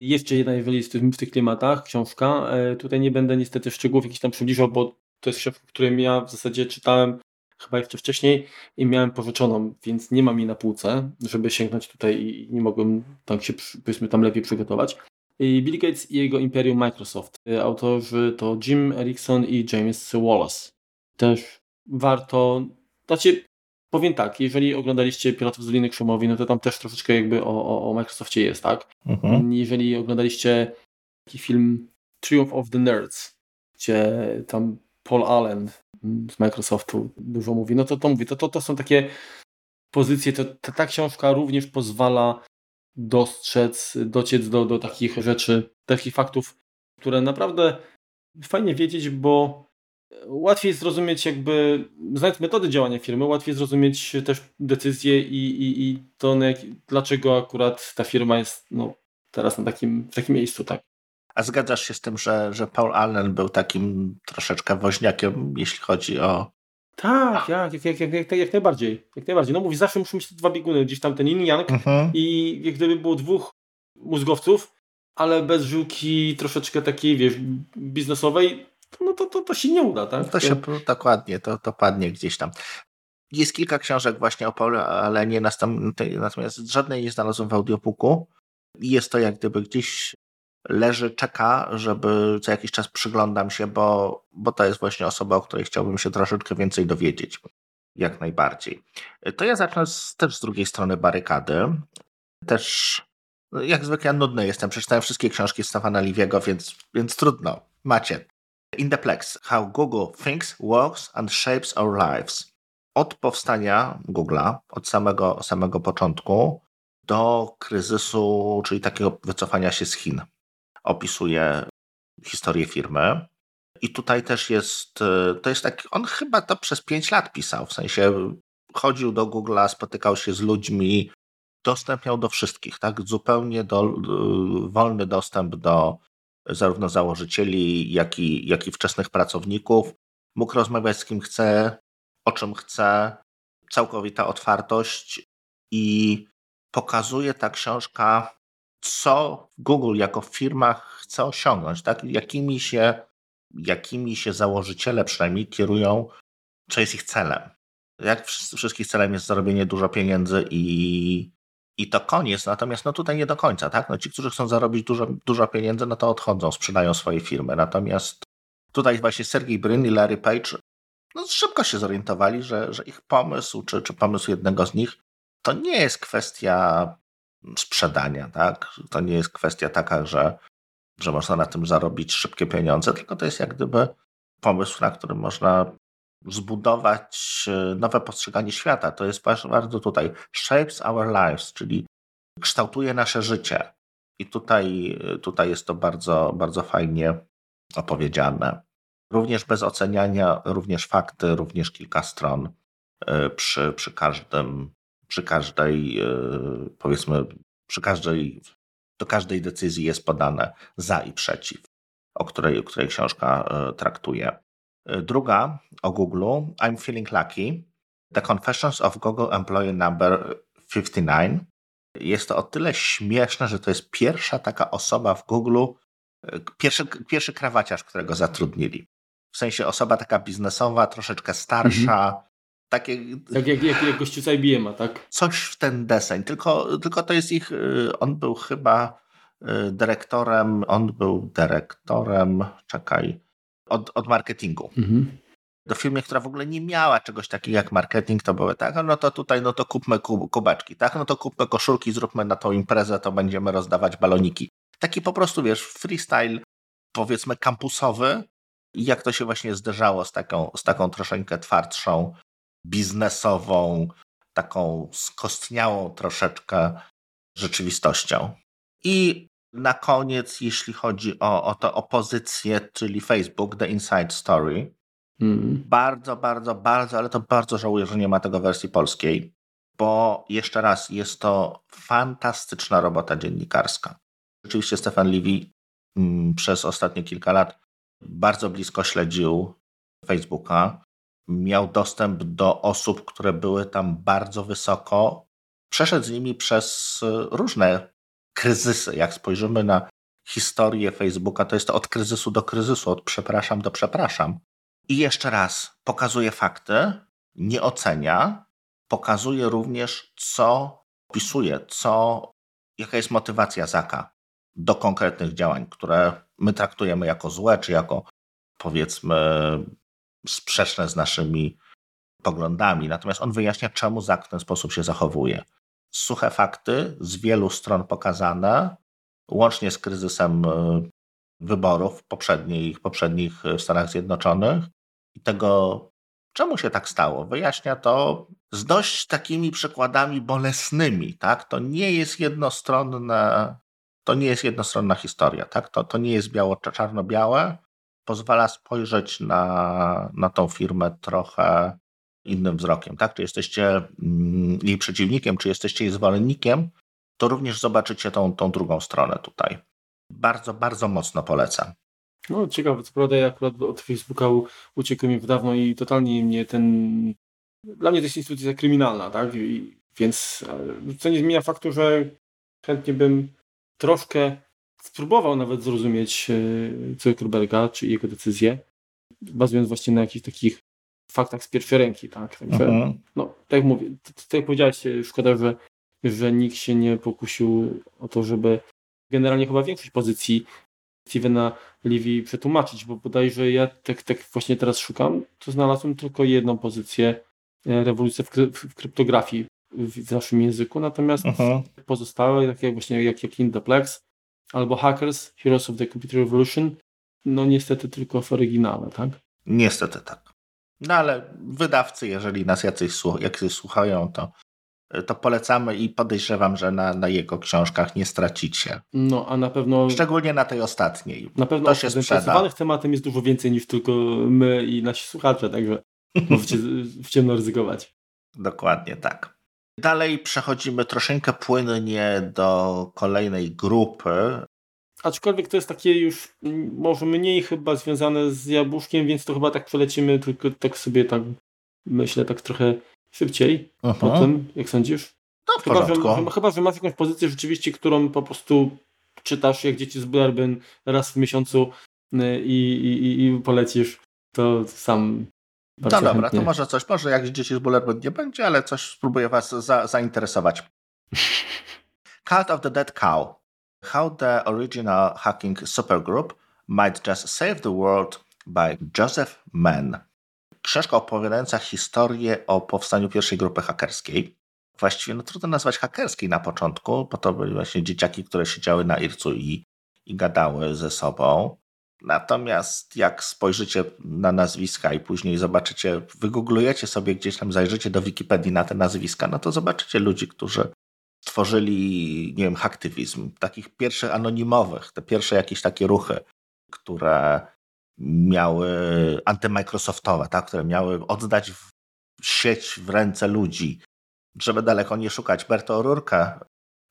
Jeszcze jedna, jeżeli jest w tych klimatach, książka. E, tutaj nie będę niestety szczegółów jakichś tam przybliżał, bo to jest książka, którą ja w zasadzie czytałem chyba jeszcze wcześniej i miałem pożyczoną, więc nie mam jej na półce, żeby sięgnąć tutaj i nie mogłem tak się powiedzmy tam lepiej przygotować. I Bill Gates i jego imperium Microsoft. E, autorzy to Jim Erickson i James Wallace. Też warto, znaczy powiem tak, jeżeli oglądaliście Piratów z Doliny Krzemowej, no to tam też troszeczkę jakby o, o, o Microsoftie jest, tak? Mhm. Jeżeli oglądaliście taki film Triumph of the Nerds, gdzie tam Paul Allen z Microsoftu dużo mówi, no to to mówi, to, to, to są takie pozycje, to, to ta książka również pozwala dostrzec, dociec do, do takich rzeczy, takich faktów, które naprawdę fajnie wiedzieć, bo łatwiej zrozumieć jakby, znając metody działania firmy, łatwiej zrozumieć też decyzje i, i, i to, dlaczego akurat ta firma jest no, teraz na takim, w takim miejscu, tak. A zgadzasz się z tym, że, że Paul Allen był takim troszeczkę woźniakiem, jeśli chodzi o. Tak, jak, jak, jak, jak, jak najbardziej. Jak najbardziej. No mówi, zawsze muszą mieć te dwa bieguny, gdzieś tam ten yin yang mhm. i jak gdyby było dwóch mózgowców, ale bez żyłki troszeczkę takiej, wiesz, biznesowej, no to, to, to się nie uda, tak? To się dokładnie, to, to padnie gdzieś tam. Jest kilka książek właśnie o Paulu Allenie, natomiast żadnej nie znalazłem w audiobooku. Jest to jak gdyby gdzieś leży, czeka, żeby co jakiś czas przyglądam się, bo, bo to jest właśnie osoba, o której chciałbym się troszeczkę więcej dowiedzieć. Jak najbardziej. To ja zacznę z, też z drugiej strony barykady. Też, jak zwykle, nudny jestem. Przeczytałem wszystkie książki Stefana Liviego, więc, więc trudno. Macie. In the Plex. How Google thinks, works and shapes our lives. Od powstania Google'a, od samego, samego początku, do kryzysu, czyli takiego wycofania się z Chin opisuje historię firmy. I tutaj też jest, e, to jest tak, on chyba to przez pięć lat pisał, w sensie chodził do Google'a, spotykał się z ludźmi, dostęp miał do wszystkich, tak? Zupełnie do, e, wolny dostęp do zarówno założycieli, jak i, jak i wczesnych pracowników. Mógł rozmawiać z kim chce, o czym chce, całkowita otwartość i pokazuje ta książka co Google jako firma chce osiągnąć, tak? jakimi, się, jakimi się założyciele przynajmniej kierują, co jest ich celem. Jak wszystkich celem jest zarobienie dużo pieniędzy i, i to koniec, natomiast no tutaj nie do końca. Tak? No ci, którzy chcą zarobić dużo, dużo pieniędzy, no to odchodzą, sprzedają swoje firmy. Natomiast tutaj właśnie Sergey Brin i Larry Page no szybko się zorientowali, że, że ich pomysł, czy, czy pomysł jednego z nich, to nie jest kwestia sprzedania, tak? To nie jest kwestia taka, że, że można na tym zarobić szybkie pieniądze, tylko to jest jak gdyby pomysł, na którym można zbudować e, nowe postrzeganie świata. To jest bardzo tutaj shapes our lives, czyli kształtuje nasze życie. I tutaj, tutaj jest to bardzo, bardzo fajnie opowiedziane. Również bez oceniania, również fakty, również kilka stron e, przy, przy każdym przy każdej, e, powiedzmy, przy każdej, do każdej decyzji jest podane za i przeciw, o której, o której książka e, traktuje. E, druga o Google, I'm Feeling Lucky, The Confessions of Google Employee Number 59. Jest to o tyle śmieszne, że to jest pierwsza taka osoba w Google, pierwszy, pierwszy krawaciarz, którego zatrudnili. W sensie osoba taka biznesowa, troszeczkę starsza, mhm. Takie... Tak jak, jak, jak gościu z IBM, tak? Coś w ten deseń, tylko, tylko to jest ich, y, on był chyba y, dyrektorem, on był dyrektorem, czekaj, od, od marketingu. Mhm. Do firmy, która w ogóle nie miała czegoś takiego jak marketing, to były tak, no to tutaj, no to kupmy kubeczki, tak, no to kupmy koszulki, zróbmy na tą imprezę, to będziemy rozdawać baloniki. Taki po prostu, wiesz, freestyle, powiedzmy kampusowy, i jak to się właśnie zderzało z taką, z taką troszeczkę twardszą biznesową, taką skostniałą troszeczkę rzeczywistością. I na koniec, jeśli chodzi o, o tę opozycję, czyli Facebook, The Inside Story, mm. bardzo, bardzo, bardzo, ale to bardzo żałuję, że nie ma tego wersji polskiej. bo jeszcze raz, jest to fantastyczna robota dziennikarska. Rzeczywiście Stefan Levy mm, przez ostatnie kilka lat bardzo blisko śledził Facebooka. Miał dostęp do osób, które były tam bardzo wysoko. Przeszedł z nimi przez różne kryzysy. Jak spojrzymy na historię Facebooka, to jest to od kryzysu do kryzysu, od przepraszam do przepraszam. I jeszcze raz pokazuje fakty, nie ocenia, pokazuje również, co opisuje, co, jaka jest motywacja Zaka do konkretnych działań, które my traktujemy jako złe, czy jako powiedzmy sprzeczne z naszymi poglądami. Natomiast on wyjaśnia, czemu Zak w ten sposób się zachowuje. Suche fakty, z wielu stron pokazane, łącznie z kryzysem e, wyborów poprzednich, poprzednich w Stanach Zjednoczonych i tego, czemu się tak stało. Wyjaśnia to z dość takimi przykładami bolesnymi. Tak? To nie jest jednostronne, to nie jest jednostronna historia. Tak? To, to nie jest biało, czarno-białe. Pozwala spojrzeć na, na tą firmę trochę innym wzrokiem. Tak? Czy jesteście mm, jej przeciwnikiem, czy jesteście jej zwolennikiem, to również zobaczycie tą, tą drugą stronę tutaj. Bardzo, bardzo mocno polecam. No ciekawe, co prawda ja akurat od Facebooka uciekł mi w dawno i totalnie mnie ten... Dla mnie to jest instytucja kryminalna, tak? I, więc co nie zmienia faktu, że chętnie bym troszkę spróbował nawet zrozumieć e, Zuckerberga czy jego decyzje, bazując właśnie na jakichś takich faktach z pierwszej ręki, tak? Także, mhm. no, tak jak mówię, tak jak powiedziałeś, szkoda, że że nikt się nie pokusił o to, żeby generalnie chyba większość pozycji Stevena Levy przetłumaczyć, bo bodajże ja tak, tak właśnie teraz szukam, to znalazłem tylko jedną pozycję e, rewolucja w, w kryptografii w, w, naszym języku, natomiast Aha. pozostałe, takie jak właśnie jak, jak Indoplex albo Hackers, Heroes of the Computer Revolution, no niestety tylko w oryginale, tak? Niestety tak. No ale wydawcy, jeżeli nas jacyś, jacyś słuchają, to to polecamy i podejrzewam, że na, na jego książkach nie stracicie. No, a na pewno... Szczególnie na tej ostatniej. Na pewno to się zainteresowanych tematem jest dużo więcej niż tylko my i nasi słuchacze, także możecie w ciemno ryzykować. Dokładnie tak. Dalej przechodzimy troszeczkę płynnie do kolejnej grupy. Aczkolwiek to jest takie już może mniej chyba związane z jabłuszkiem, więc to chyba tak przelecimy, tylko tak sobie tak myślę, tak trochę szybciej Aha. potem, jak sądzisz? No, chyba, że, chyba, że masz jakąś pozycję rzeczywiście, którą po prostu czytasz jak dzieci z Bullerbyn raz w miesiącu y, i, i, i polecisz, to sam no dobra, chętnie. to może coś, może jak dzieci z Bullerbyn nie będzie, ale coś spróbuję was za, zainteresować. Cult of the Dead Cow. How the original hacking supergroup might just save the world by Joseph Mann książka opowiadająca historię o powstaniu pierwszej grupy hakerskiej. Właściwie no, trudno nazwać hakerskiej na początku, bo to były właśnie dzieciaki, które siedziały na Ircu i, i gadały ze sobą. Natomiast jak spojrzycie na nazwiska i później zobaczycie, wygooglujecie sobie gdzieś tam, zajrzycie do Wikipedii na te nazwiska, no to zobaczycie ludzi, którzy tworzyli, nie wiem, haktywizm, takich pierwszych anonimowych, te pierwsze jakieś takie ruchy, które miały antymicrosoftowe, tak, które miały oddać w sieć w ręce ludzi. Żeby daleko nie szukać, Berto O'Rourke,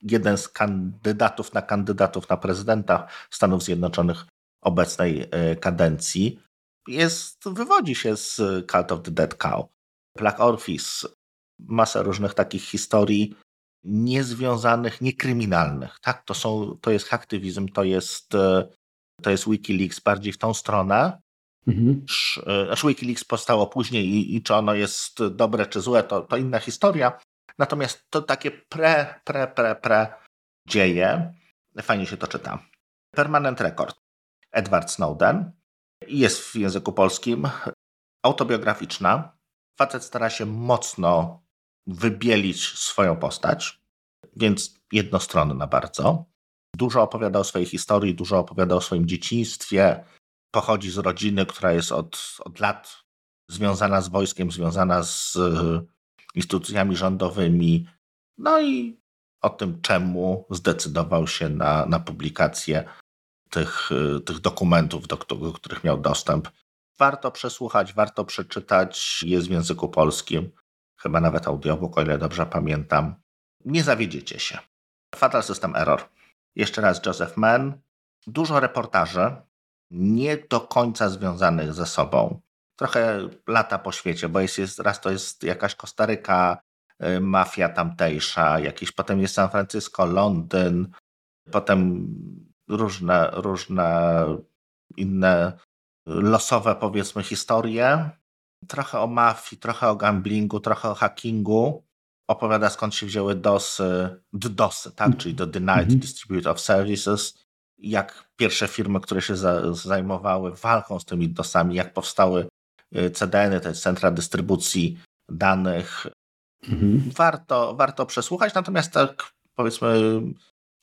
jeden z kandydatów na kandydatów na prezydenta Stanów Zjednoczonych obecnej e, kadencji, jest, wywodzi się z Cult of the Dead Cow. Black Orphis, masa różnych takich historii niezwiązanych, niekryminalnych. Tak, to, są, to jest aktywizm, to jest e, to jest Wikileaks bardziej w tą stronę. Mhm. E, znaczy Wikileaks powstało później i, i, czy ono jest dobre czy złe, to, to inna historia. Natomiast to takie pre, pre, pre, pre dzieje. Fajnie się to czyta. Permanent Record. Edward Snowden. Jest w języku polskim. Autobiograficzna. Facet stara się mocno wybielić swoją postać, więc jednostronna bardzo. Dużo opowiada o swojej historii, dużo opowiada o swoim dzieciństwie. Pochodzi z rodziny, która jest od, od lat związana z wojskiem, związana z e, instytucjami rządowymi. No i o tym, czemu zdecydował się na, na publikację tych, e, tych dokumentów, do, do których miał dostęp. Warto przesłuchać, warto przeczytać, jest w języku polskim. chyba nawet audiobook, o ile dobrze pamiętam. Nie zawiedziecie się. Fatal System Error. Jeszcze raz Joseph Mann. Dużo reportaży, nie do końca związanych ze sobą. Trochę lata po świecie, bo jest, jest raz to jest jakaś Kostaryka, y, mafia tamtejsza, jakiś potem jest San Francisco, Londyn, potem różne, różne inne losowe powiedzmy historie. Trochę o mafii, trochę o gamblingu, trochę o hackingu. Opowiada skąd się wzięły DOSy, DDoSy, tak? czyli do Denied mm -hmm. Distributed of Services. Jak pierwsze firmy, które się za, zajmowały walką z tymi DOSami, jak powstały y, CDN-y, te centra dystrybucji danych. -hmm. Warto, warto przesłuchać, natomiast tak powiedzmy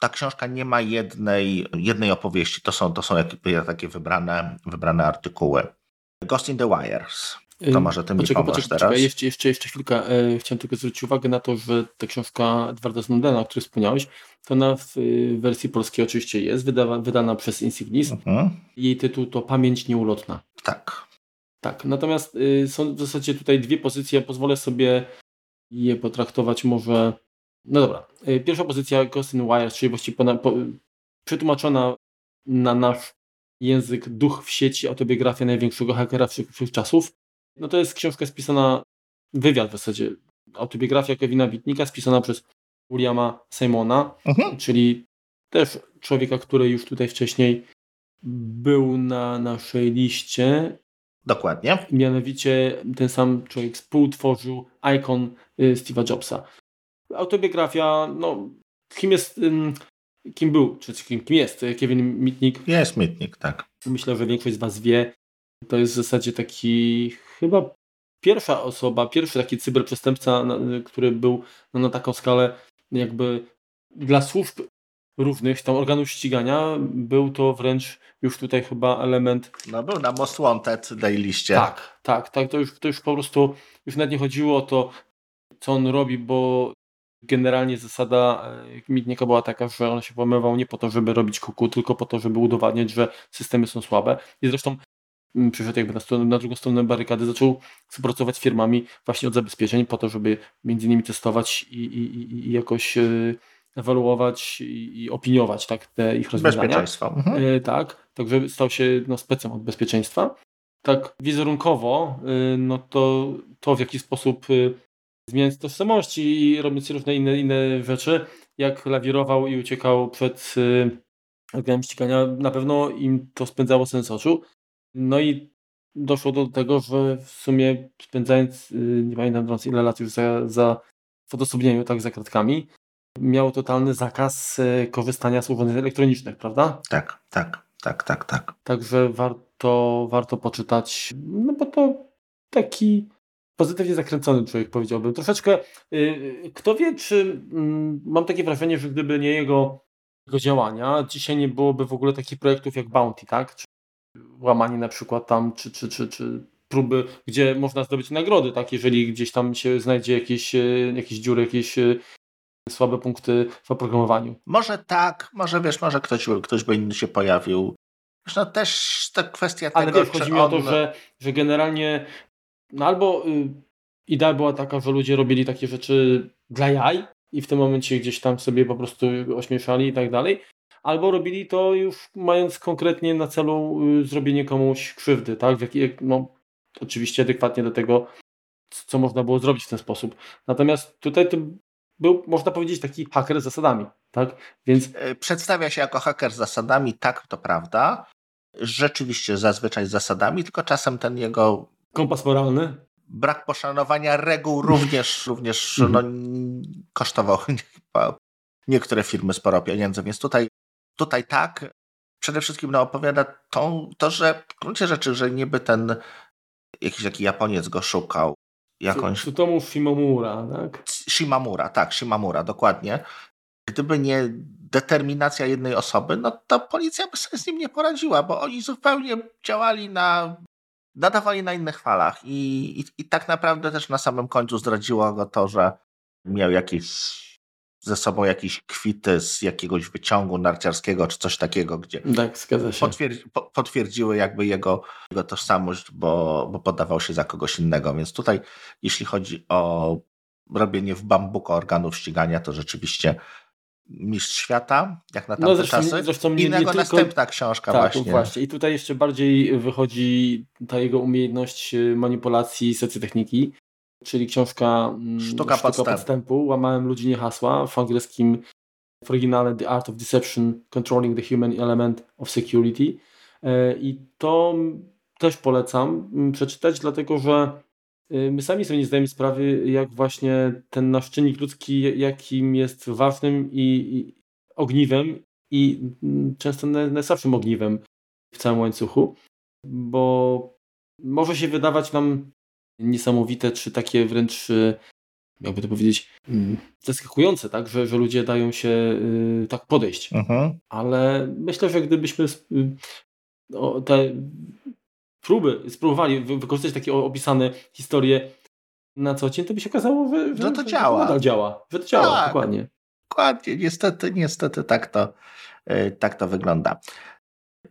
ta książka nie ma jednej, jednej opowieści, to są, to są jakby takie wybrane, wybrane artykuły. Ghost in the Wires. To może ty mi poczekaj, pomożesz poczekaj, teraz. Jeszcze, jeszcze, jeszcze chwilkę. E, chciałem tylko zwrócić uwagę na to, że ta książka Edwarda Snowdena, o której wspomniałeś, to na w wersji polskiej oczywiście jest, wydawa, wydana przez Insignis. Mhm. Jej tytuł to Pamięć nieulotna. Tak. Tak, natomiast y, są w zasadzie tutaj dwie pozycje. Pozwolę sobie je potraktować może no dobra. Y, pierwsza pozycja Ghost in Wires, czyli właściwie po, po, przetłumaczona na nasz język Duch w sieci, autobiografia największego hakera wszech czasów. No to jest książka spisana, wywiad w zasadzie, autobiografia Kevina Witnika spisana przez Williama Simona, mhm. czyli też człowieka, który już tutaj wcześniej był na naszej liście. Dokładnie. Mianowicie ten sam człowiek współtworzył ikon y, Steve'a Jobsa autobiografia, no, kim jest, kim był, czy kim, kim jest Kevin Mitnick? Jest Mitnick, tak. Myślę, że większość z Was wie. To jest w zasadzie taki chyba pierwsza osoba, pierwszy taki cyberprzestępca, który był no, na taką skalę jakby dla służb różnych tam organów ścigania był to wręcz już tutaj chyba element. No był na Most Wanted tej liście. Tak, tak, tak. To już, to już po prostu już nawet nie chodziło o to, co on robi, bo generalnie zasada e, Mitniaka była taka, że on się włamywał nie po to, żeby robić kuku, tylko po to, żeby udowadniać, że systemy są słabe. I zresztą mm, przyszedł jakby na, stronę, na drugą stronę barykady, zaczął współpracować z firmami właśnie od zabezpieczeń po to, żeby między innymi testować i, i, i jakoś e, ewaluować i, i, opiniować tak, te ich rozwiązania. Bezpieczeństwo. Mhm. E, tak, także stał się no, specem od bezpieczeństwa. Tak wizerunkowo, no to to w jaki sposób zmieniając tożsamości i robiąc różne inne, inne rzeczy, jak lawirował i uciekał przed y, organem ścigania, na pewno im to spędzało sens oczu. No i doszło do tego, że w sumie spędzając, y, nie pamiętam ile lat już za, za w odosobnieniu, tak, za kratkami, miał totalny zakaz y, korzystania z urządzeń elektronicznych, prawda? Tak, tak, tak, tak, tak. Także warto, warto poczytać, no bo to taki pozytywnie zakręcony człowiek, powiedziałbym. Troszeczkę, yy, kto wie, czy yy, mam takie wrażenie, że gdyby nie jego, jego działania, dzisiaj nie byłoby w ogóle takich projektów jak Bounty, tak? Czy łamanie na przykład tam, czy, czy, czy, czy próby, gdzie można zdobyć nagrody, tak? Jeżeli gdzieś tam się znajdzie jakieś, yy, jakieś dziury, jakieś słabe punkty w oprogramowaniu. Może tak, może wiesz, może ktoś, ktoś by inny się pojawił. Zresztą też ta kwestia Ale tego, Ale chodzi mi on... o to, że, że generalnie no albo y, idea była taka, że ludzie robili takie rzeczy dla jaj i w tym momencie gdzieś tam sobie po prostu ośmieszali i tak dalej, albo robili to już mając konkretnie na celu y, zrobienie komuś krzywdy, tak? W jaki, no, oczywiście adekwatnie do tego, co można było zrobić w ten sposób. Natomiast tutaj to był, można powiedzieć, taki haker z zasadami, tak? Więc... E, przedstawia się jako haker z zasadami, tak, to prawda. Rzeczywiście zazwyczaj z zasadami, tylko czasem ten jego Kompas moralny? Brak poszanowania reguł również, również no, mhm. kosztował niektóre firmy sporo pieniędzy, więc tutaj, tutaj tak. Przede wszystkim no, opowiada to, to, że w gruncie rzeczy, że niby ten jakiś taki Japoniec go szukał. Jakąś... Tsutomu Shimamura, tak? Shimamura, tak, Shimamura, dokładnie. Gdyby nie determinacja jednej osoby, no to policja by sobie z nim nie poradziła, bo oni zupełnie działali na nadawali na innych falach I, i, i tak naprawdę też na samym końcu zdradziło go to, że miał jakieś ze sobą jakieś kwity z jakiegoś wyciągu narciarskiego czy coś takiego, gdzie tak, potwierdzi, potwierdziły jakby jego, jego tożsamość, bo, bo podawał się za kogoś innego. Więc tutaj, jeśli chodzi o robienie w bambuko organów ścigania to rzeczywiście mistrz świata, jak na tamte no zresztą, czasy. Zresztą nie, Innego nie tylko... następna książka tak, właśnie. właśnie. I tutaj jeszcze bardziej wychodzi ta jego umiejętność y, manipulacji socjotechniki, czyli książka mm, Sztuka, Sztuka podstępu. podstępu. Łamałem ludzi nie hasła. W angielskim w oryginale The Art of Deception Controlling the Human Element of Security. E, I to też polecam mm, przeczytać, dlatego że my sami sobie nie zdajemy sprawy, jak właśnie ten nasz czynnik ludzki, jakim jest ważnym i, i ogniwem i mm, często naj- najsłabszym ogniwem w całym łańcuchu, bo może się wydawać nam niesamowite, czy takie wręcz, y, jakby to powiedzieć, mm, zaskakujące, tak, że, że ludzie dają się y, tak podejść. Mhm. Ale myślę, że gdybyśmy y, o, te próby spróbowali wy- wykorzystać takie opisane historie na co dzień, to by się okazało, że, Że to działa. nadal działa. Że to działa, Tak. dokładnie. Dokładnie, niestety, niestety tak to, yy, tak to wygląda.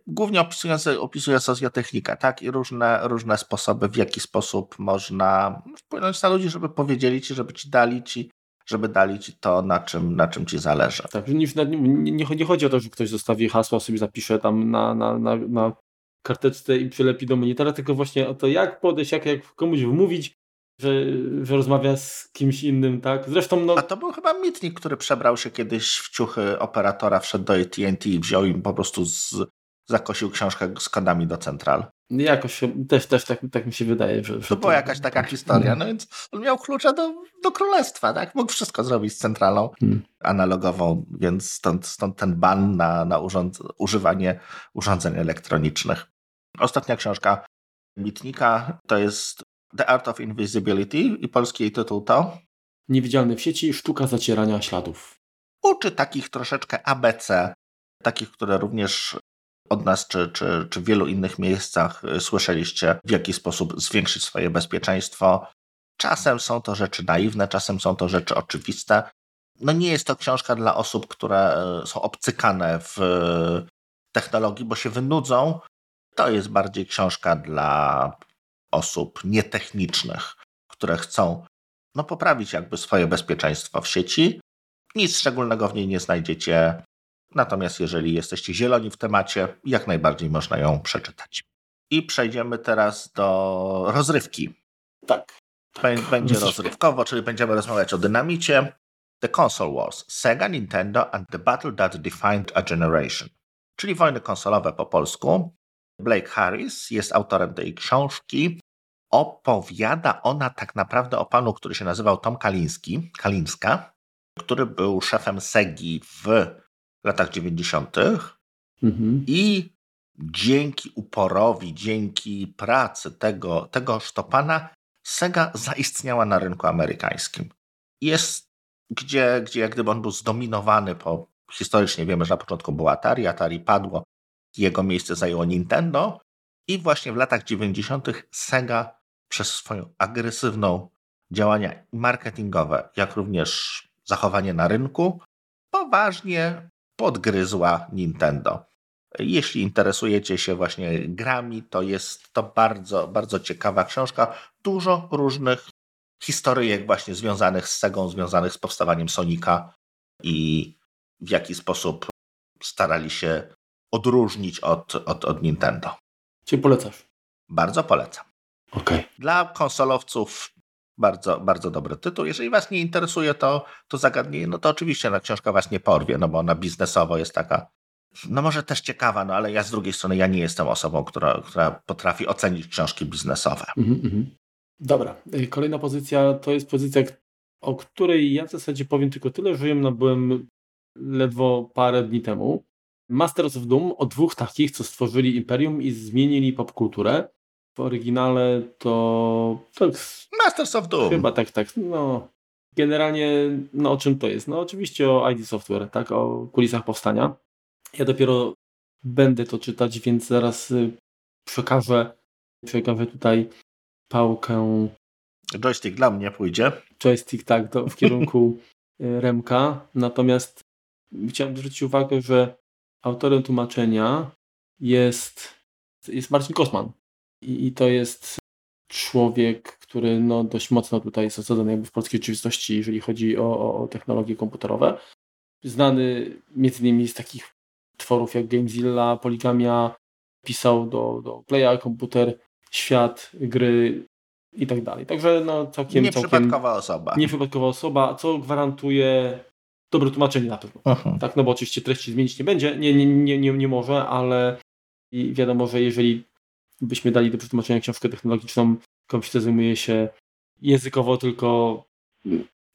Głównie opisując, opisuje socjotechnikę, tak? I różne, różne sposoby, w jaki sposób można wpłynąć na ludzi, żeby powiedzieli ci, żeby ci dali ci, żeby dali ci to, na czym, na czym ci zależy. Tak, nie, nie, nie chodzi o to, że ktoś zostawi hasła, sobie zapisze tam na, na, na, na karteczce i przylepi do monitora, tylko właśnie o to, jak podejść, jak, jak komuś wmówić, że, że rozmawia z kimś innym, tak? Zresztą, no, A to był chyba mitnik, który przebrał się kiedyś w ciuchy operatora, wszedł do AT&T i wziął im po prostu z, zakosił książkę z kodami do central. jakoś się- też, też tak, tak mi się wydaje, że... że To była jakaś taka historia, no więc on miał klucze do, do królestwa, tak? Mógł wszystko zrobić z centralą Hmm. analogową, więc stąd, stąd ten ban na, na urząd, używanie urządzeń elektronicznych. Ostatnia książka Mitnika to jest The Art of Invisibility i polski jej tytuł to Niewidzialny w sieci, sztuka zacierania śladów. uczy takich troszeczkę ABC, takich, które również od nas czy, czy, czy w wielu innych miejscach y, słyszeliście, w jaki sposób zwiększyć swoje bezpieczeństwo. Czasem są to rzeczy naiwne, czasem są to rzeczy oczywiste. No nie jest to książka dla osób, które y, są obcykane w y, technologii, bo się wynudzą. To jest bardziej książka dla osób nietechnicznych, które chcą no, poprawić jakby swoje bezpieczeństwo w sieci. Nic szczególnego w niej nie znajdziecie. Natomiast jeżeli jesteście zieloni w temacie, jak najbardziej można ją przeczytać. I przejdziemy teraz do rozrywki. Tak. Bę- Będzie rozrywkowo, czyli będziemy rozmawiać o dynamicie. The Console Wars. Sega, Nintendo and the Battle That Defined a Generation. Czyli wojny konsolowe po polsku. Blake Harris jest autorem tej książki. Opowiada ona tak naprawdę o panu, który się nazywał Tom Kaliński, Kalinska, który był szefem Segi w latach 90. Mhm. I dzięki uporowi, dzięki pracy tego, tegoż to pana, Sega zaistniała na rynku amerykańskim. Jest, gdzie, gdzie jak gdyby on był zdominowany, po, historycznie wiemy, że na początku był Atari, Atari padło, jego miejsce zajęło Nintendo i właśnie w latach 90. Sega przez swoją agresywną działania marketingowe, jak również zachowanie na rynku, poważnie podgryzła Nintendo. Jeśli interesujecie się właśnie grami, to jest to bardzo, bardzo ciekawa książka. Dużo różnych historyjek właśnie związanych z Segą, związanych z powstawaniem Sonika i w jaki sposób starali się odróżnić od, od, od Nintendo. Cię polecasz. Bardzo polecam. Okej. Dla konsolowców bardzo, bardzo dobry tytuł. Jeżeli Was nie interesuje to, to zagadnienie, no to oczywiście na książka Was nie porwie, no bo ona biznesowo jest taka, no może też ciekawa, no ale ja z drugiej strony, ja nie jestem osobą, która, która potrafi ocenić książki biznesowe. Mhm, mhm. Dobra. Y, Kolejna pozycja to jest pozycja, o której ja w zasadzie powiem tylko tyle, że ją nabyłem ledwo parę dni temu. Masters of Doom o dwóch takich, co stworzyli Imperium i zmienili popkulturę. W oryginale to, to Masters of Doom. Chyba tak, tak. No, generalnie, no o czym to jest? No oczywiście o ID Software, tak, o kulisach powstania. Ja dopiero będę to czytać, więc zaraz y, przekażę, przekażę tutaj pałkę Joystick dla mnie pójdzie. joystick tak do, w kierunku y, Remka. Natomiast chciałem zwrócić uwagę, że autorem tłumaczenia jest, jest Marcin Kosman. I, I to jest człowiek, który no, dość mocno tutaj jest osadzony jakby w polskiej rzeczywistości, jeżeli chodzi o, o, o technologie komputerowe. Znany między innymi z takich tworów jak Gamezilla, Poligamia, pisał do, do Playa Komputer, Świat, gry i tak dalej. Także no całkiem... Nieprzypadkowa osoba. Nieprzypadkowa osoba, co gwarantuje dobre tłumaczenie na pewno. Uh-huh. Tak, no bo oczywiście treści zmienić nie będzie, nie, nie, nie, nie, nie może, ale wiadomo, że jeżeli byśmy dali do przetłumaczenia książkę technologiczną, komputer zajmuje się językowo tylko...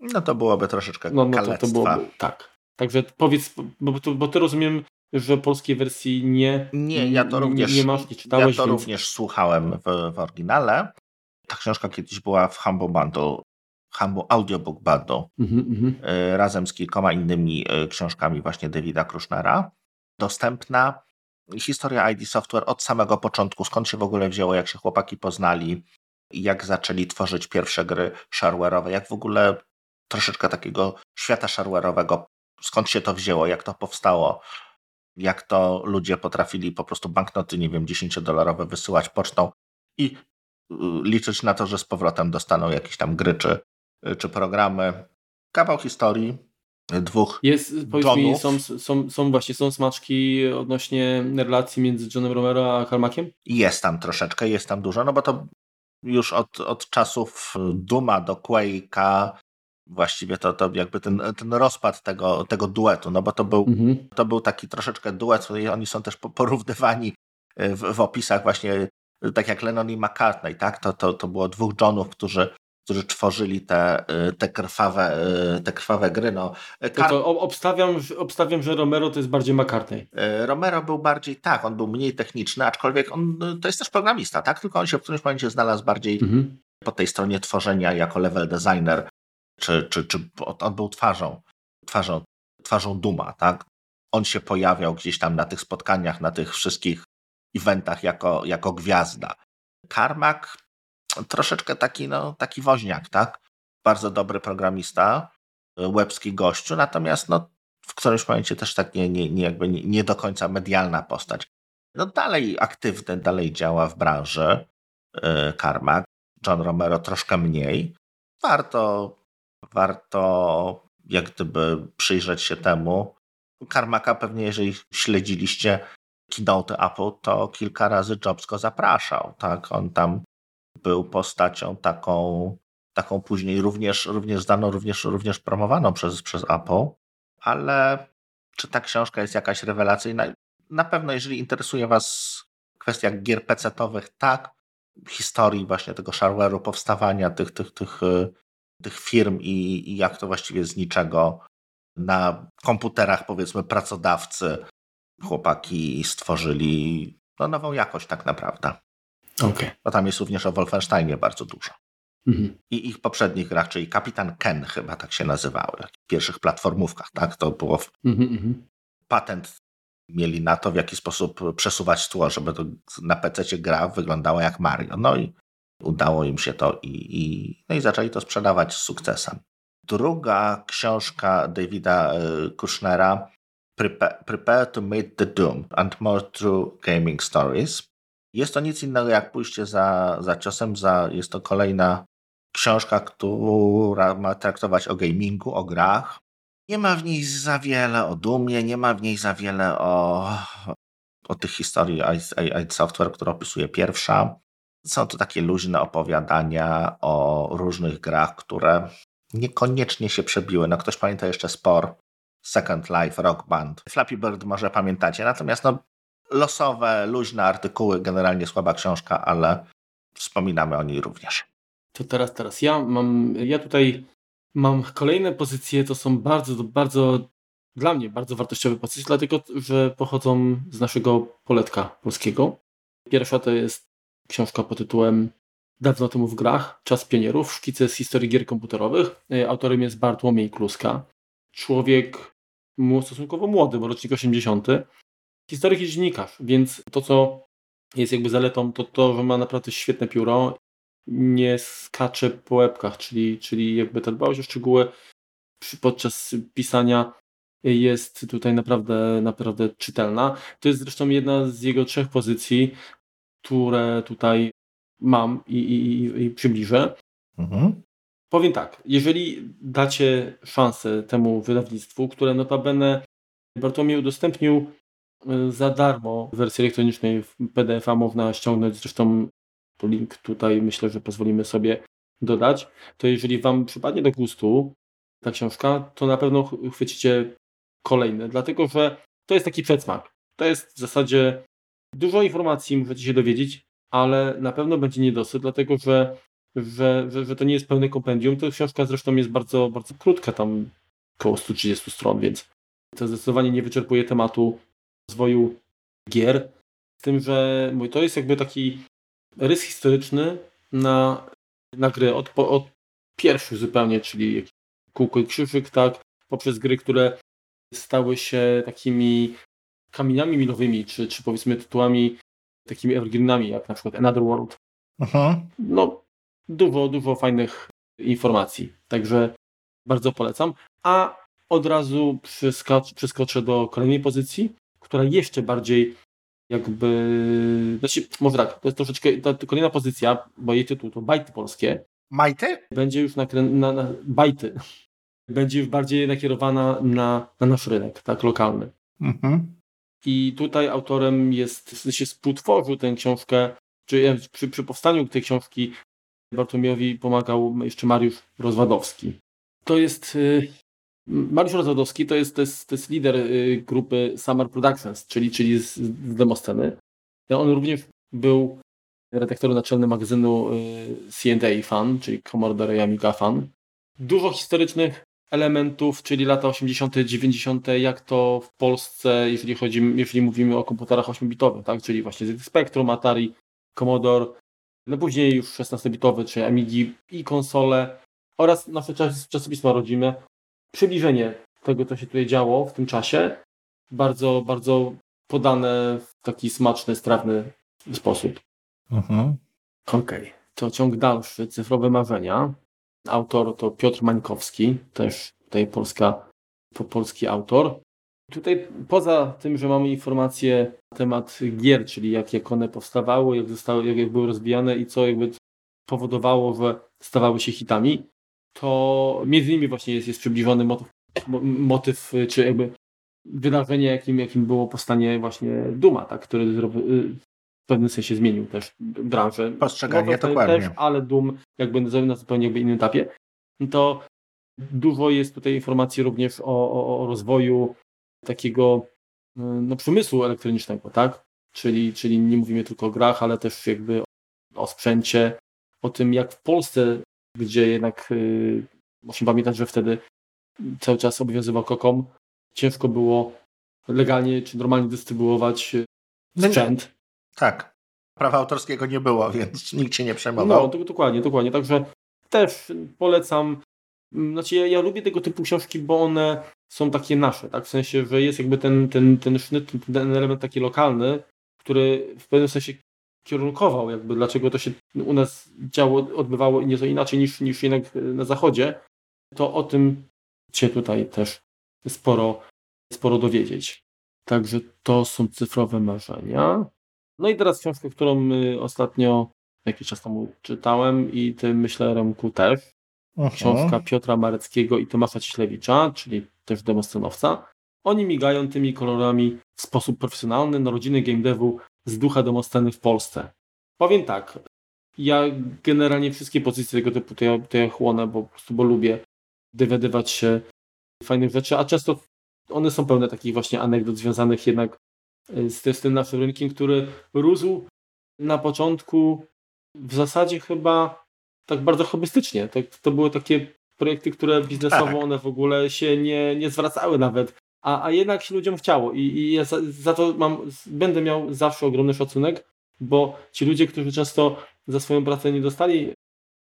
No to byłoby troszeczkę no, no to, to byłoby, Tak. Także powiedz, bo, bo, bo ty rozumiem, że polskiej wersji nie Nie, ja to również, nie, nie masz, nie czytałeś. Ja to więc... również słuchałem w, w oryginale. Ta książka kiedyś była w Humble Bundle, Humble Audiobook Bundle, mm -hmm. razem z kilkoma innymi e, książkami właśnie Davida Krusznera. Dostępna historia ID Software od samego początku, skąd się w ogóle wzięło, jak się chłopaki poznali, jak zaczęli tworzyć pierwsze gry shareware'owe, jak w ogóle troszeczkę takiego świata shareware'owego, skąd się to wzięło, jak to powstało, jak to ludzie potrafili po prostu banknoty, nie wiem, 10-dolarowe wysyłać pocztą i y, liczyć na to, że z powrotem dostaną jakieś tam gry czy, czy programy. Kawał historii dwóch Jest, powiedz mi, są, są, są właśnie są smaczki odnośnie relacji między Johnem Romero a Carmackiem? Jest tam troszeczkę, jest tam dużo, no bo to już od, od czasów Duma do Quake'a właściwie to, to jakby ten, ten rozpad tego, tego duetu, no bo to był, mhm. to był taki troszeczkę duet, oni są też porównywani w, w opisach właśnie tak jak Lennon i McCartney, tak? To, to, to było dwóch Johnów, którzy którzy tworzyli te, te, krwawe, te krwawe gry. No, Kar... to, to obstawiam, obstawiam, że Romero to jest bardziej McCartney. Romero był bardziej, tak, on był mniej techniczny, aczkolwiek on to jest też programista, tak? Tylko on się w którymś momencie znalazł bardziej mhm. po tej stronie tworzenia jako level designer czy, czy, czy on był twarzą, twarzą, twarzą Duma, tak? On się pojawiał gdzieś tam na tych spotkaniach, na tych wszystkich eventach jako, jako gwiazda. Karmak troszeczkę taki, no, taki woźniak, tak? Bardzo dobry programista, łebski gościu, natomiast no, w którymś momencie też tak nie, nie, nie, jakby nie, nie do końca medialna postać. No dalej aktywny, dalej działa w branży yy, Karmak. John Romero troszkę mniej. Warto warto jak gdyby przyjrzeć się temu. Karmaka pewnie, jeżeli śledziliście keynote Apple, to kilka razy Jobs go zapraszał. Tak? On tam był postacią taką, taką później również, również znaną, również, również promowaną przez, przez Apple. Ale czy ta książka jest jakaś rewelacyjna? Na pewno, jeżeli interesuje Was kwestia gier PC-owych, tak. Historii właśnie tego shareware'u, powstawania tych, tych, tych tych firm i, i jak to właściwie z niczego na komputerach, powiedzmy, pracodawcy chłopaki stworzyli no, nową jakość tak naprawdę. Okay. Tam jest również o Wolfensteinie bardzo dużo. Mhm. I ich poprzednich grach, czyli Kapitan Ken chyba tak się nazywały, w pierwszych platformówkach, tak? To było mhm, mhm, patent mieli na to, w jaki sposób przesuwać tło, żeby to na PC gra wyglądała jak Mario. No i Udało im się to i, i, no i zaczęli to sprzedawać z sukcesem. Druga książka Davida e, Kushnera Prepare, Prepare to Meet the Doom and More True Gaming Stories. Jest to nic innego jak pójście za, za ciosem. Za, jest to kolejna książka, która ma traktować o gamingu, o grach. Nie ma w niej za wiele o dumie, nie ma w niej za wiele o, o tych historii id Software, która opisuje pierwsza. Są to takie luźne opowiadania o różnych grach, które niekoniecznie się przebiły. No ktoś pamięta jeszcze Spor, Second Life, Rock Band. Flappy Bird może pamiętacie, natomiast no, losowe, luźne artykuły, generalnie słaba książka, ale wspominamy o niej również. To teraz, teraz ja mam, ja tutaj mam kolejne pozycje, to są bardzo, bardzo, dla mnie bardzo wartościowe pozycje, dlatego, że pochodzą z naszego poletka polskiego. Pierwsza to jest książka pod tytułem Dawno temu w grach, Czas pionierów, szkice z historii gier komputerowych. E, autorem jest Bartłomiej Kluska. Człowiek stosunkowo młody, bo rocznik 80. Historyk i dziennikarz, więc to, co jest jakby zaletą, to to, że ma naprawdę świetne pióro, nie skacze po łebkach, czyli, czyli jakby ta dbałość o szczegóły podczas pisania jest tutaj naprawdę, naprawdę czytelna. To jest zresztą jedna z jego trzech pozycji, które tutaj mam i, i, i przybliżę. Mhm. Powiem tak, jeżeli dacie szansę temu wydawnictwu, które notabene Bartłomiej udostępnił za darmo w wersji elektronicznej PDF-a można ściągnąć, zresztą link tutaj myślę, że pozwolimy sobie dodać, to jeżeli Wam przypadnie do gustu ta książka, to na pewno chwycicie kolejne, dlatego że to jest taki przedsmak. To jest w zasadzie dużo informacji możecie się dowiedzieć, ale na pewno będzie niedosyt, dlatego że, że, że, że to nie jest pełne kompendium. Ta książka zresztą jest bardzo, bardzo krótka, tam około 130 stron, więc to zdecydowanie nie wyczerpuje tematu rozwoju gier. Z tym, że to jest jakby taki rys historyczny na, na gry od, od pierwszych zupełnie, czyli kółko i krzyżyk, tak, poprzez gry, które stały się takimi kamieniami milowymi, czy, czy powiedzmy tytułami takimi evergreenami, jak na przykład Another World. Aha. No, dużo, dużo fajnych informacji, także bardzo polecam. A od razu przeskoczę do kolejnej pozycji, która jeszcze bardziej jakby, znaczy, może tak, to jest troszeczkę, ta kolejna pozycja, bo jej tytuł to Bajty Polskie. Majty? Będzie już na, na, na bajty. Będzie już bardziej nakierowana na, na nasz rynek, tak, lokalny. Mhm. I tutaj autorem jest, w sensie współtworzył tę książkę, czy przy, przy powstaniu tej książki Bartłomiejowi pomagał jeszcze Mariusz Rozwadowski. To jest y, Mariusz Rozwadowski to jest, to jest, to jest lider y, grupy Summer Productions, czyli, czyli z, z Demosceny. On również był redaktorem naczelnym magazynu y, C&A Fan, czyli Commodore i Amiga Fan. Dużo historycznych elementów, czyli lata 80., 90., jak to w Polsce, jeżeli chodzi, jeżeli mówimy o komputerach 8-bitowych, tak? czyli właśnie ZX Spectrum, Atari, Commodore, no później już 16-bitowy, czyli Amigi i konsole oraz nasze czasopisma rodzime. Przybliżenie tego, co się tutaj działo w tym czasie, bardzo, bardzo podane w taki smaczny, strawny sposób. Mhm. Okej, okay. to ciąg dalszy, cyfrowe marzenia. Autor to Piotr Mańkowski, też tutaj polska, polski autor. Tutaj poza tym, że mamy informacje na temat gier, czyli jak, jak one powstawały, jak, zostały, jak, jak były rozwijane i co jakby powodowało, że stawały się hitami, to między innymi właśnie jest, jest przybliżony motyw, motyw czy jakby wydarzenie, jakim, jakim było powstanie właśnie Duma, tak, który w pewnym sensie zmienił też branżę. Postrzeganie no, dokładnie. Też, ale Doom jakby na zupełnie jakby innym etapie. To dużo jest tutaj informacji również o, o, o rozwoju takiego no, przemysłu elektronicznego, tak? Czyli, czyli nie mówimy tylko o grach, ale też jakby o sprzęcie, o tym jak w Polsce, gdzie jednak yy, musimy pamiętać, że wtedy cały czas obowiązywał kokom, ciężko było legalnie czy normalnie dystrybuować no sprzęt. Tak. Prawa autorskiego nie było, więc nikt się nie przejmował. No, dokładnie, dokładnie. Także też polecam. Mm, znaczy, ja, ja lubię tego typu książki, bo one są takie nasze, tak? W sensie, że jest jakby ten, ten, ten sznyt, ten element taki lokalny, który w pewnym sensie kierunkował, jakby dlaczego to się u nas działo, odbywało nieco inaczej niż, niż jednak na zachodzie, to o tym się tutaj też sporo, sporo dowiedzieć. Także to są cyfrowe marzenia. No i teraz książkę, którą ostatnio jakiś czas temu czytałem i ty myślę Remku też. Aha. Książka Piotra Mareckiego i Tomasza Ciślewicza, czyli też demoscenowca. Oni migają tymi kolorami w sposób profesjonalny na rodziny game devu z ducha demosceny w Polsce. Powiem tak, ja generalnie wszystkie pozycje tego typu to ja, to ja chłonę, bo po prostu bo lubię dowiadywać się fajnych rzeczy, a często one są pełne takich właśnie anegdot związanych jednak z, z tym naszym rynkiem, który rósł na początku w zasadzie chyba tak bardzo hobbystycznie. To, to były takie projekty, które biznesowo tak. one w ogóle się nie, nie zwracały nawet, a, a jednak się ludziom chciało i, i ja za, za, to mam, będę miał zawsze ogromny szacunek, bo ci ludzie, którzy często za swoją pracę nie dostali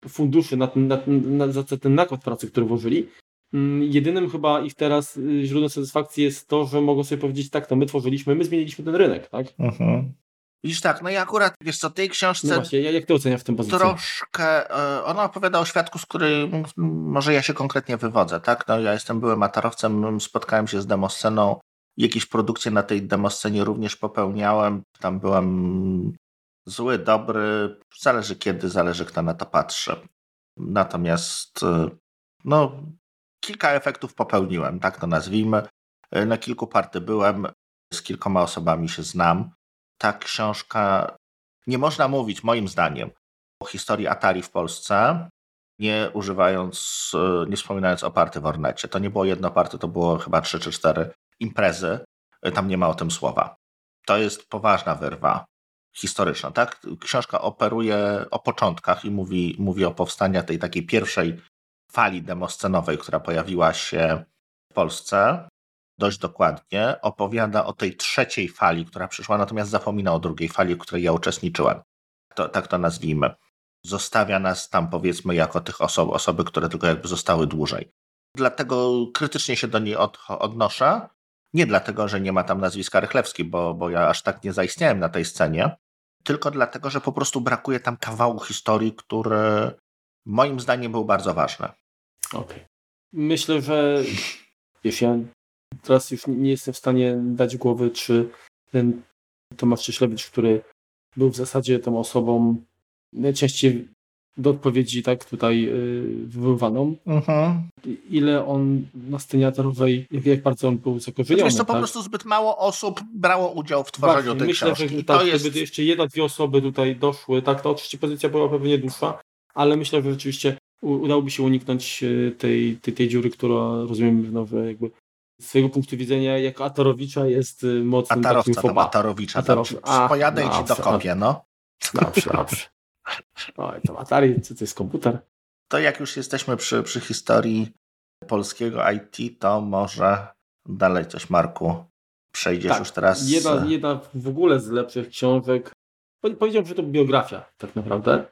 funduszy na, na, na, za ten nakład pracy, który włożyli, Mm, jedynym chyba ich teraz y, źródłem satysfakcji jest to, że mogą sobie powiedzieć, tak, to my tworzyliśmy, my zmieniliśmy ten rynek, tak? Mhm. Widzisz tak, no i akurat, wiesz co, tej książce... No właśnie, jak ty oceniasz w tym pozycji? Troszkę, e, ona opowiada o świadku, z którym może ja się konkretnie wywodzę, tak? No ja jestem byłym atarowcem, spotkałem się z demosceną, jakieś produkcje na tej demoscenie również popełniałem, tam byłem zły, dobry, zależy kiedy, zależy kto na to patrzy. Natomiast no, kilka efektów popełniłem, tak to nazwijmy. Na kilku party byłem, z kilkoma osobami się znam. Ta książka, nie można mówić moim zdaniem o historii Atari w Polsce, nie używając, nie wspominając o party w Ornecie. To nie było jedno party, to było chyba trzy czy cztery imprezy. Tam nie ma o tym słowa. To jest poważna wyrwa historyczna, tak? Książka operuje o początkach i mówi, mówi o powstaniu tej takiej pierwszej fali demoscenowej, która pojawiła się w Polsce dość dokładnie. Opowiada o tej trzeciej fali, która przyszła, natomiast zapomina o drugiej fali, w której ja uczestniczyłem. To, tak to nazwijmy. Zostawia nas tam, powiedzmy, jako tych osób, osoby, które tylko jakby zostały dłużej. Dlatego krytycznie się do niej od, odnoszę. Nie dlatego, że nie ma tam nazwiska Rychlewski, bo, bo ja aż tak nie zaistniałem na tej scenie, tylko dlatego, że po prostu brakuje tam kawału historii, który moim zdaniem był bardzo ważny. Okej. Okay. Myślę, że wiesz, ja teraz już nie jestem w stanie dać głowy, czy ten Tomasz Cieślewicz, który był w zasadzie tą osobą najczęściej do odpowiedzi tak tutaj yy, wywoływaną. Mhm. Ile on na scenie atorowej, jak, jak bardzo on był zakorzeniony. Wiesz, to tak? po prostu zbyt mało osób brało udział w tworzeniu Właśnie, tej myślę, książki. Że, tak, jest... gdyby jeszcze jedna, dwie osoby tutaj doszły, tak, to oczywiście pozycja była pewnie dłuższa, ale myślę, że rzeczywiście udałoby się uniknąć y, tej, tej, tej dziury, która rozumiem, no, jakby z swojego punktu widzenia jako Atorowicza jest y, mocnym Atarowca takim foba. Atarowicza. A, Pojadę i ci dokopię, no. Dobrze, dobrze. Oj, to Atari, co to jest komputer? To jak już jesteśmy przy, przy historii polskiego IT, to może dalej coś, Marku, przejdziesz tak, już teraz. Jedna, jedna w ogóle z lepszych książek. Powiedziałbym, że to biografia, tak naprawdę.